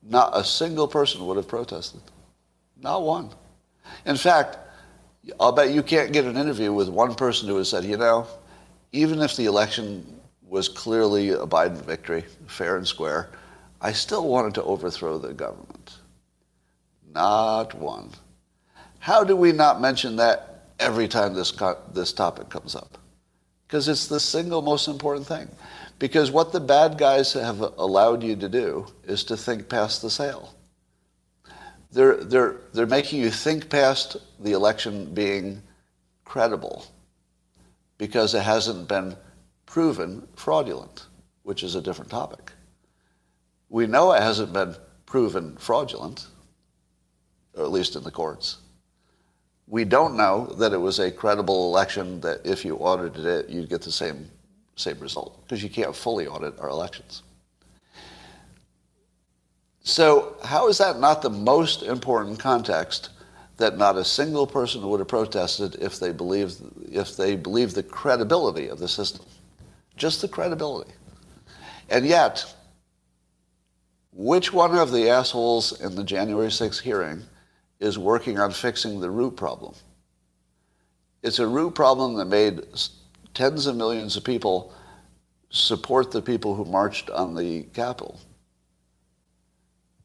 A: not a single person would have protested. Not one. In fact, I'll bet you can't get an interview with one person who has said, you know, even if the election was clearly a Biden victory, fair and square, I still wanted to overthrow the government. Not one. How do we not mention that every time this, co- this topic comes up? Because it's the single most important thing. Because what the bad guys have allowed you to do is to think past the sale. They're, they're, they're making you think past the election being credible because it hasn't been proven fraudulent, which is a different topic. We know it hasn't been proven fraudulent, or at least in the courts. We don't know that it was a credible election that if you audited it, you'd get the same, same result, because you can't fully audit our elections. So how is that not the most important context that not a single person would have protested if they believed, if they believed the credibility of the system? Just the credibility. And yet, which one of the assholes in the January 6th hearing is working on fixing the root problem? It's a root problem that made tens of millions of people support the people who marched on the Capitol.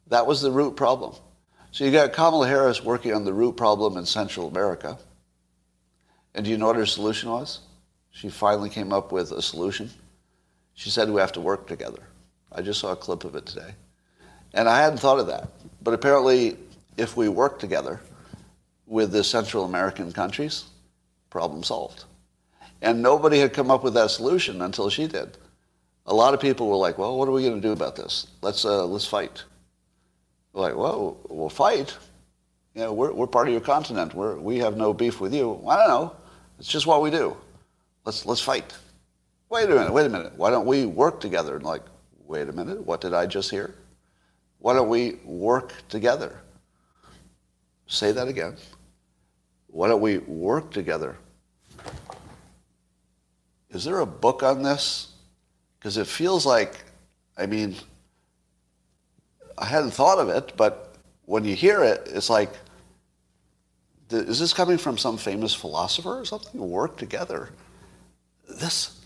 A: That was the root problem. So you got Kamala Harris working on the root problem in Central America. And do you know what her solution was? She finally came up with a solution. She said we have to work together. I just saw a clip of it today. And I hadn't thought of that. But apparently, if we work together with the Central American countries, problem solved. And nobody had come up with that solution until she did. A lot of people were like, well, what are we going to do about this? Let's, uh, let's fight. We're like, well, we'll fight. You know, we're, we're part of your continent. We're, we have no beef with you. I don't know. It's just what we do. Let's, let's fight. Wait a minute, wait a minute. Why don't we work together? And like, wait a minute, what did I just hear? Why don't we work together? Say that again. Why don't we work together? Is there a book on this? Because it feels like, I mean, I hadn't thought of it, but when you hear it, it's like Is this coming from some famous philosopher or something? Work together. This,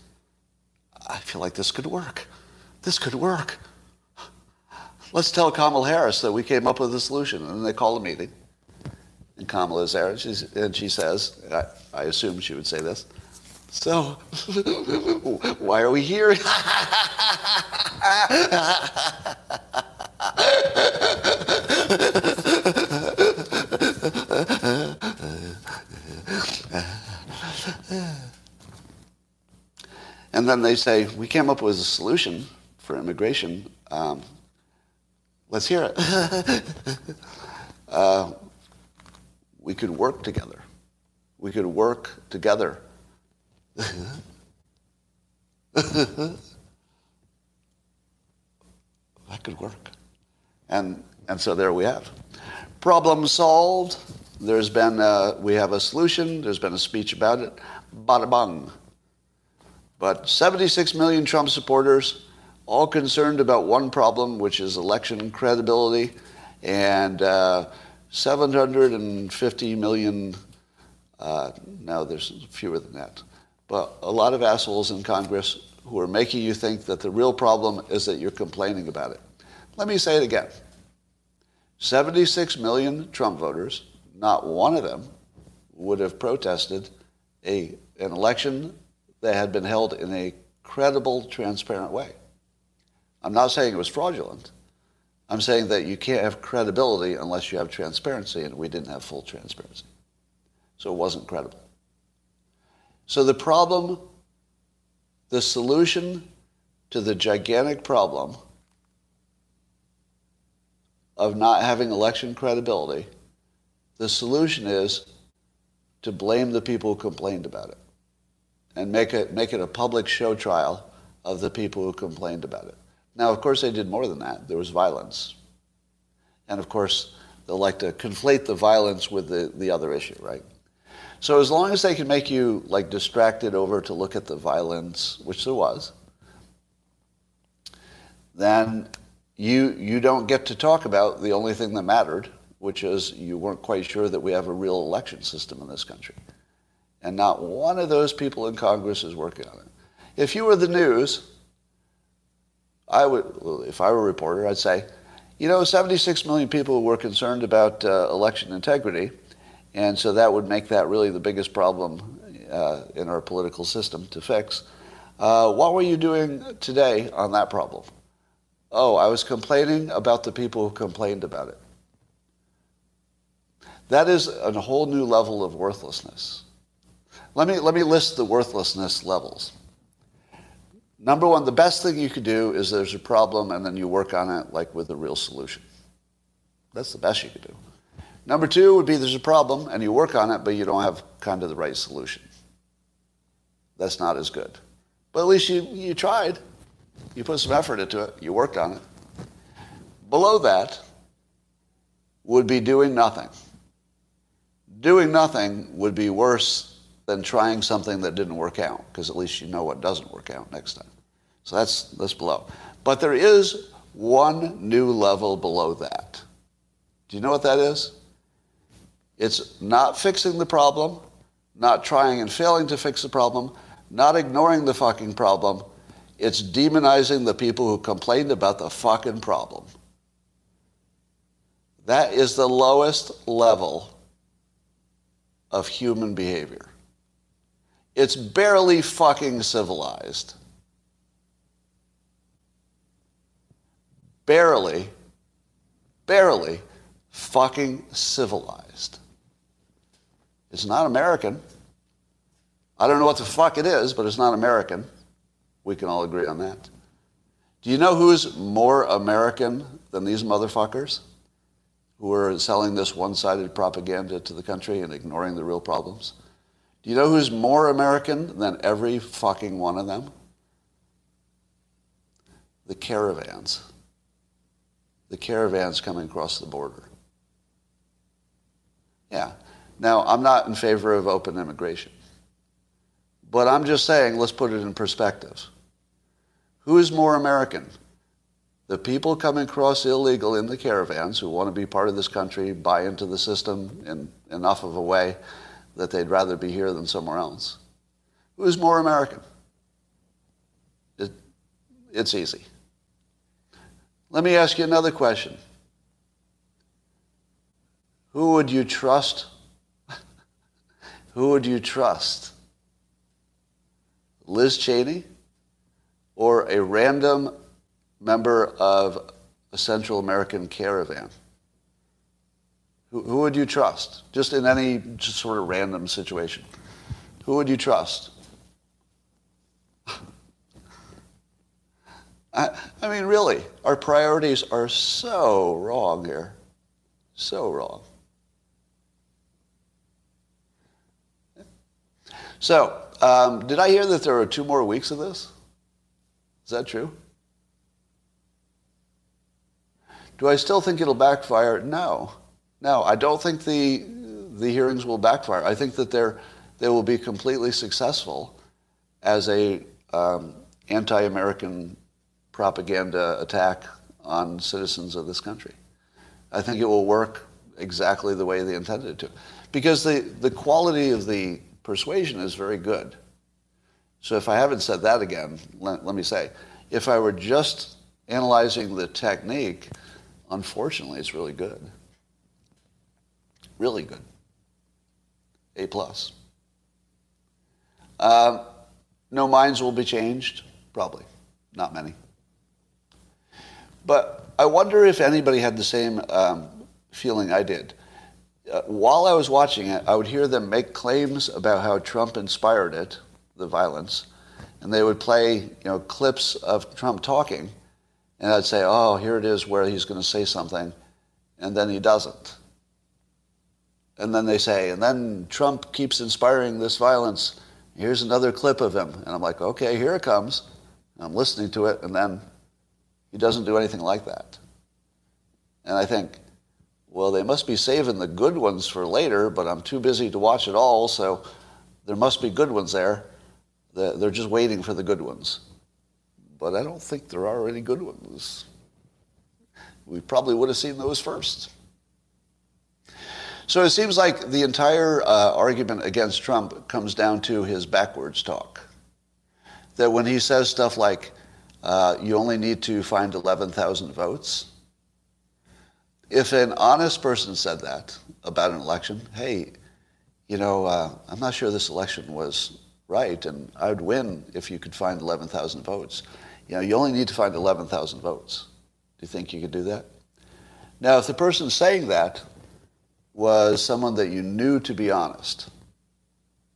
A: I feel like this could work. This could work. Let's tell Kamala Harris that we came up with a solution. And they call a meeting. And Kamala is there, and, and she says, I, I assume she would say this, so, why are we here? and then they say, we came up with a solution for immigration. Um, let's hear it. uh, we could work together. We could work together that could work. And, and so there we have. Problem solved. There's been, a, we have a solution. There's been a speech about it. Bada bang. But 76 million Trump supporters, all concerned about one problem, which is election credibility, and uh, 750 million, uh, no, there's fewer than that, but a lot of assholes in Congress who are making you think that the real problem is that you're complaining about it. Let me say it again. 76 million Trump voters, not one of them would have protested a, an election that had been held in a credible, transparent way. I'm not saying it was fraudulent. I'm saying that you can't have credibility unless you have transparency, and we didn't have full transparency. So it wasn't credible. So the problem, the solution to the gigantic problem of not having election credibility, the solution is to blame the people who complained about it and make it, make it a public show trial of the people who complained about it. Now, of course, they did more than that. There was violence. And of course, they like to conflate the violence with the, the other issue, right? So as long as they can make you like distracted over to look at the violence, which there was, then you you don't get to talk about the only thing that mattered, which is you weren't quite sure that we have a real election system in this country. And not one of those people in Congress is working on it. If you were the news, I would, if I were a reporter, I'd say, you know, 76 million people were concerned about uh, election integrity and so that would make that really the biggest problem uh, in our political system to fix. Uh, what were you doing today on that problem? Oh, I was complaining about the people who complained about it. That is a whole new level of worthlessness. Let me, let me list the worthlessness levels. Number one, the best thing you could do is there's a problem and then you work on it like with a real solution. That's the best you could do. Number two would be there's a problem and you work on it, but you don't have kind of the right solution. That's not as good. But at least you, you tried. You put some effort into it. You worked on it. Below that would be doing nothing. Doing nothing would be worse than trying something that didn't work out, because at least you know what doesn't work out next time. So that's, that's below. But there is one new level below that. Do you know what that is? It's not fixing the problem, not trying and failing to fix the problem, not ignoring the fucking problem. It's demonizing the people who complained about the fucking problem. That is the lowest level of human behavior. It's barely fucking civilized. Barely, barely fucking civilized. It's not American. I don't know what the fuck it is, but it's not American. We can all agree on that. Do you know who's more American than these motherfuckers who are selling this one sided propaganda to the country and ignoring the real problems? Do you know who's more American than every fucking one of them? The caravans. The caravans coming across the border. Yeah. Now, I'm not in favor of open immigration. But I'm just saying, let's put it in perspective. Who is more American? the people coming across illegal in the caravans who want to be part of this country buy into the system in enough of a way that they'd rather be here than somewhere else. Who's more American? It, it's easy. Let me ask you another question. Who would you trust? Who would you trust? Liz Cheney or a random member of a Central American caravan? Who, would you trust? Just in any just sort of random situation. Who would you trust? I, I mean, really, our priorities are so wrong here. So wrong. So, um, did I hear that there are two more weeks of this? Is that true? Do I still think it'll backfire? No. No, I don't think the, the hearings will backfire. I think that they're, they will be completely successful as a um, anti-American propaganda attack on citizens of this country. I think it will work exactly the way they intended it to. Because the, the quality of the persuasion is very good. So if I haven't said that again, let, let me say, if I were just analyzing the technique, unfortunately, it's really good. Really good. A plus. Uh, no minds will be changed? Probably. Not many. But I wonder if anybody had the same um, feeling I did. Uh, while I was watching it, I would hear them make claims about how Trump inspired it, the violence, and they would play, you know, clips of Trump talking, and I'd say, "Oh, here it is where he's going to say something," and then he doesn't. And then they say, and then Trump keeps inspiring this violence. Here's another clip of him. And I'm like, okay, here it comes. And I'm listening to it, and then he doesn't do anything like that. And I think, well, they must be saving the good ones for later, but I'm too busy to watch it all, so there must be good ones there. They're just waiting for the good ones. But I don't think there are any good ones. We probably would have seen those first. So it seems like the entire uh, argument against Trump comes down to his backwards talk. That when he says stuff like, uh, you only need to find 11,000 votes, if an honest person said that about an election, hey, you know, uh, I'm not sure this election was right, and I would win if you could find 11,000 votes. You know, you only need to find 11,000 votes. Do you think you could do that? Now, if the person saying that was someone that you knew to be honest,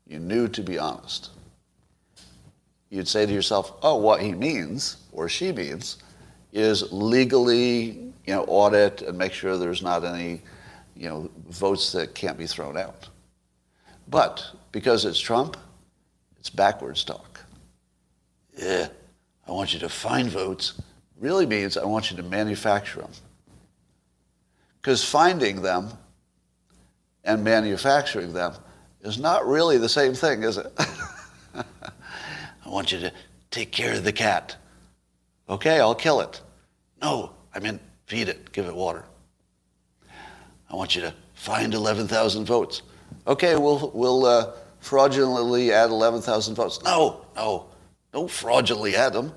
A: you knew to be honest, you'd say to yourself, oh, what he means, or she means, is legally, you know, audit and make sure there's not any, you know, votes that can't be thrown out. But because it's Trump, it's backwards talk. Yeah, I want you to find votes really means I want you to manufacture them. Because finding them and manufacturing them is not really the same thing, is it? I want you to take care of the cat. Okay, I'll kill it. No, I mean feed it, give it water. I want you to find 11,000 votes. Okay, we'll, we'll uh, fraudulently add 11,000 votes. No, no, don't fraudulently add them.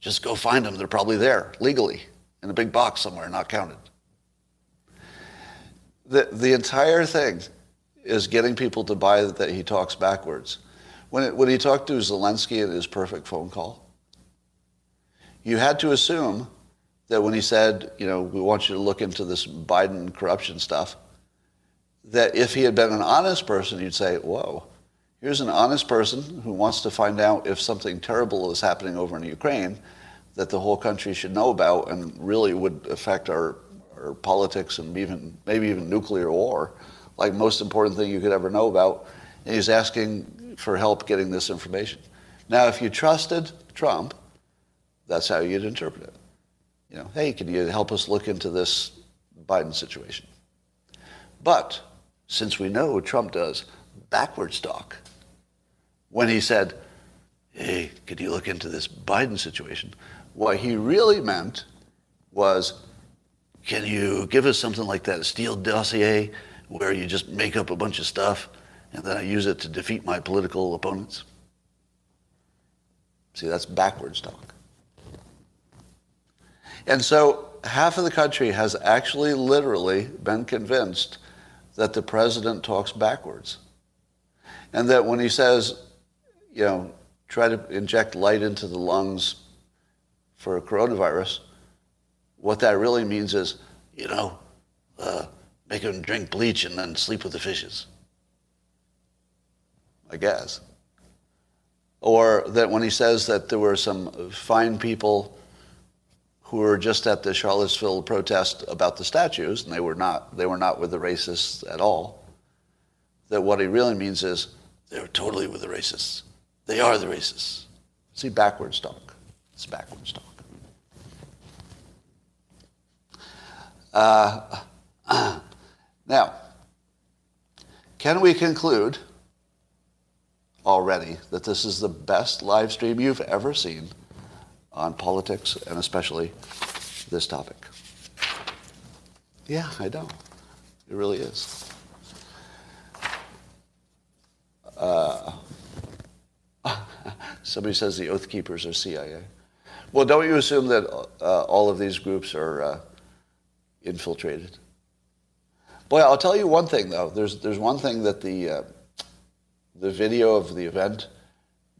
A: Just go find them. They're probably there legally in a big box somewhere, not counted. The, the entire thing is getting people to buy that he talks backwards. When, it, when he talked to Zelensky in his perfect phone call, you had to assume that when he said, you know, we want you to look into this Biden corruption stuff, that if he had been an honest person, you'd say, whoa, here's an honest person who wants to find out if something terrible is happening over in Ukraine that the whole country should know about and really would affect our or politics and even maybe even nuclear war, like most important thing you could ever know about. And he's asking for help getting this information. Now, if you trusted Trump, that's how you'd interpret it. You know, hey, can you help us look into this Biden situation? But since we know Trump does backwards talk, when he said, hey, could you look into this Biden situation? What he really meant was, can you give us something like that Steele dossier where you just make up a bunch of stuff and then I use it to defeat my political opponents? See, that's backwards talk. And so half of the country has actually literally been convinced that the president talks backwards. And that when he says, you know, try to inject light into the lungs for a coronavirus, what that really means is, you know, uh, make them drink bleach and then sleep with the fishes. I guess. Or that when he says that there were some fine people who were just at the Charlottesville protest about the statues, and they were not, they were not with the racists at all, that what he really means is they're totally with the racists. They are the racists. See, backwards talk. It's backwards talk. Uh, now, can we conclude already that this is the best live stream you've ever seen on politics and especially this topic? Yeah, I know. It really is. Uh, somebody says the Oath Keepers are CIA. Well, don't you assume that uh, all of these groups are uh, infiltrated? Boy, I'll tell you one thing though. There's there's one thing that the uh, the video of the event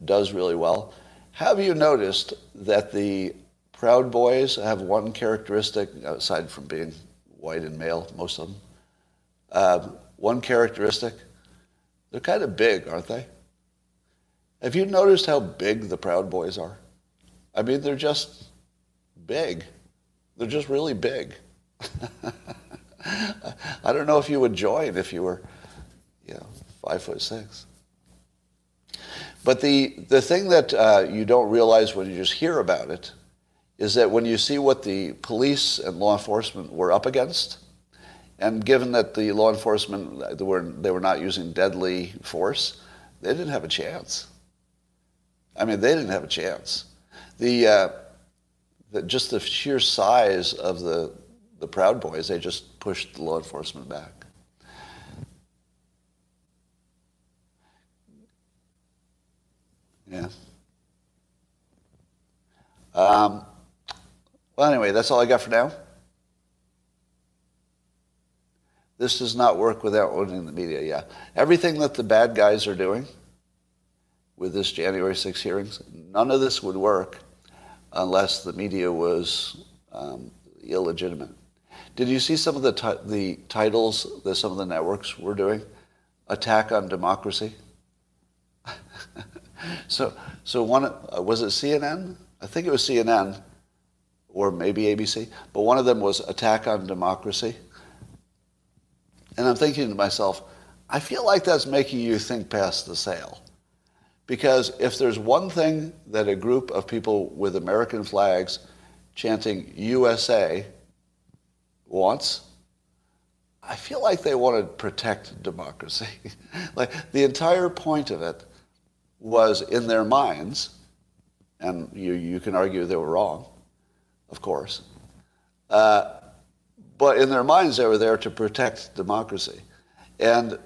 A: does really well. Have you noticed that the Proud Boys have one characteristic, aside from being white and male, most of them? Uh, one characteristic, they're kind of big, aren't they? Have you noticed how big the Proud Boys are? I mean, they're just big. They're just really big. I don't know if you would join if you were, you know, five foot six. But the, the thing that uh, you don't realize when you just hear about it is that when you see what the police and law enforcement were up against, and given that the law enforcement they were, they were not using deadly force, they didn't have a chance. I mean, they didn't have a chance. The, uh, the just the sheer size of the the Proud Boys, they just pushed the law enforcement back. Yeah. Um, well, anyway, that's all I got for now. This does not work without owning the media, yeah. Everything that the bad guys are doing with this January 6 hearings, none of this would work unless the media was um, illegitimate. Did you see some of the, t- the titles that some of the networks were doing? Attack on Democracy? so, so one, uh, was it CNN? I think it was CNN, or maybe ABC, but one of them was Attack on Democracy. And I'm thinking to myself, I feel like that's making you think past the sale. Because if there's one thing that a group of people with American flags chanting USA wants, I feel like they want to protect democracy. like the entire point of it was in their minds, and you, you can argue they were wrong, of course, uh, but in their minds they were there to protect democracy. And,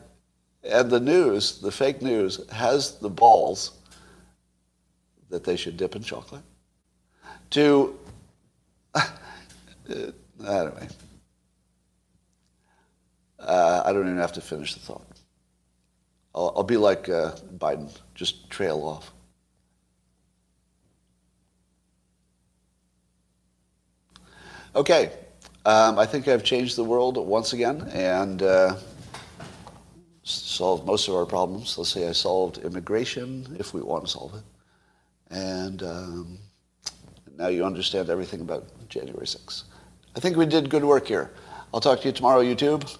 A: and the news, the fake news, has the balls that they should dip in chocolate to, anyway. Uh, I don't even have to finish the thought. I'll, I'll be like uh, Biden, just trail off. Okay, um, I think I've changed the world once again and uh, solved most of our problems. Let's say I solved immigration, if we want to solve it. And um, now you understand everything about January 6th. I think we did good work here. I'll talk to you tomorrow, YouTube.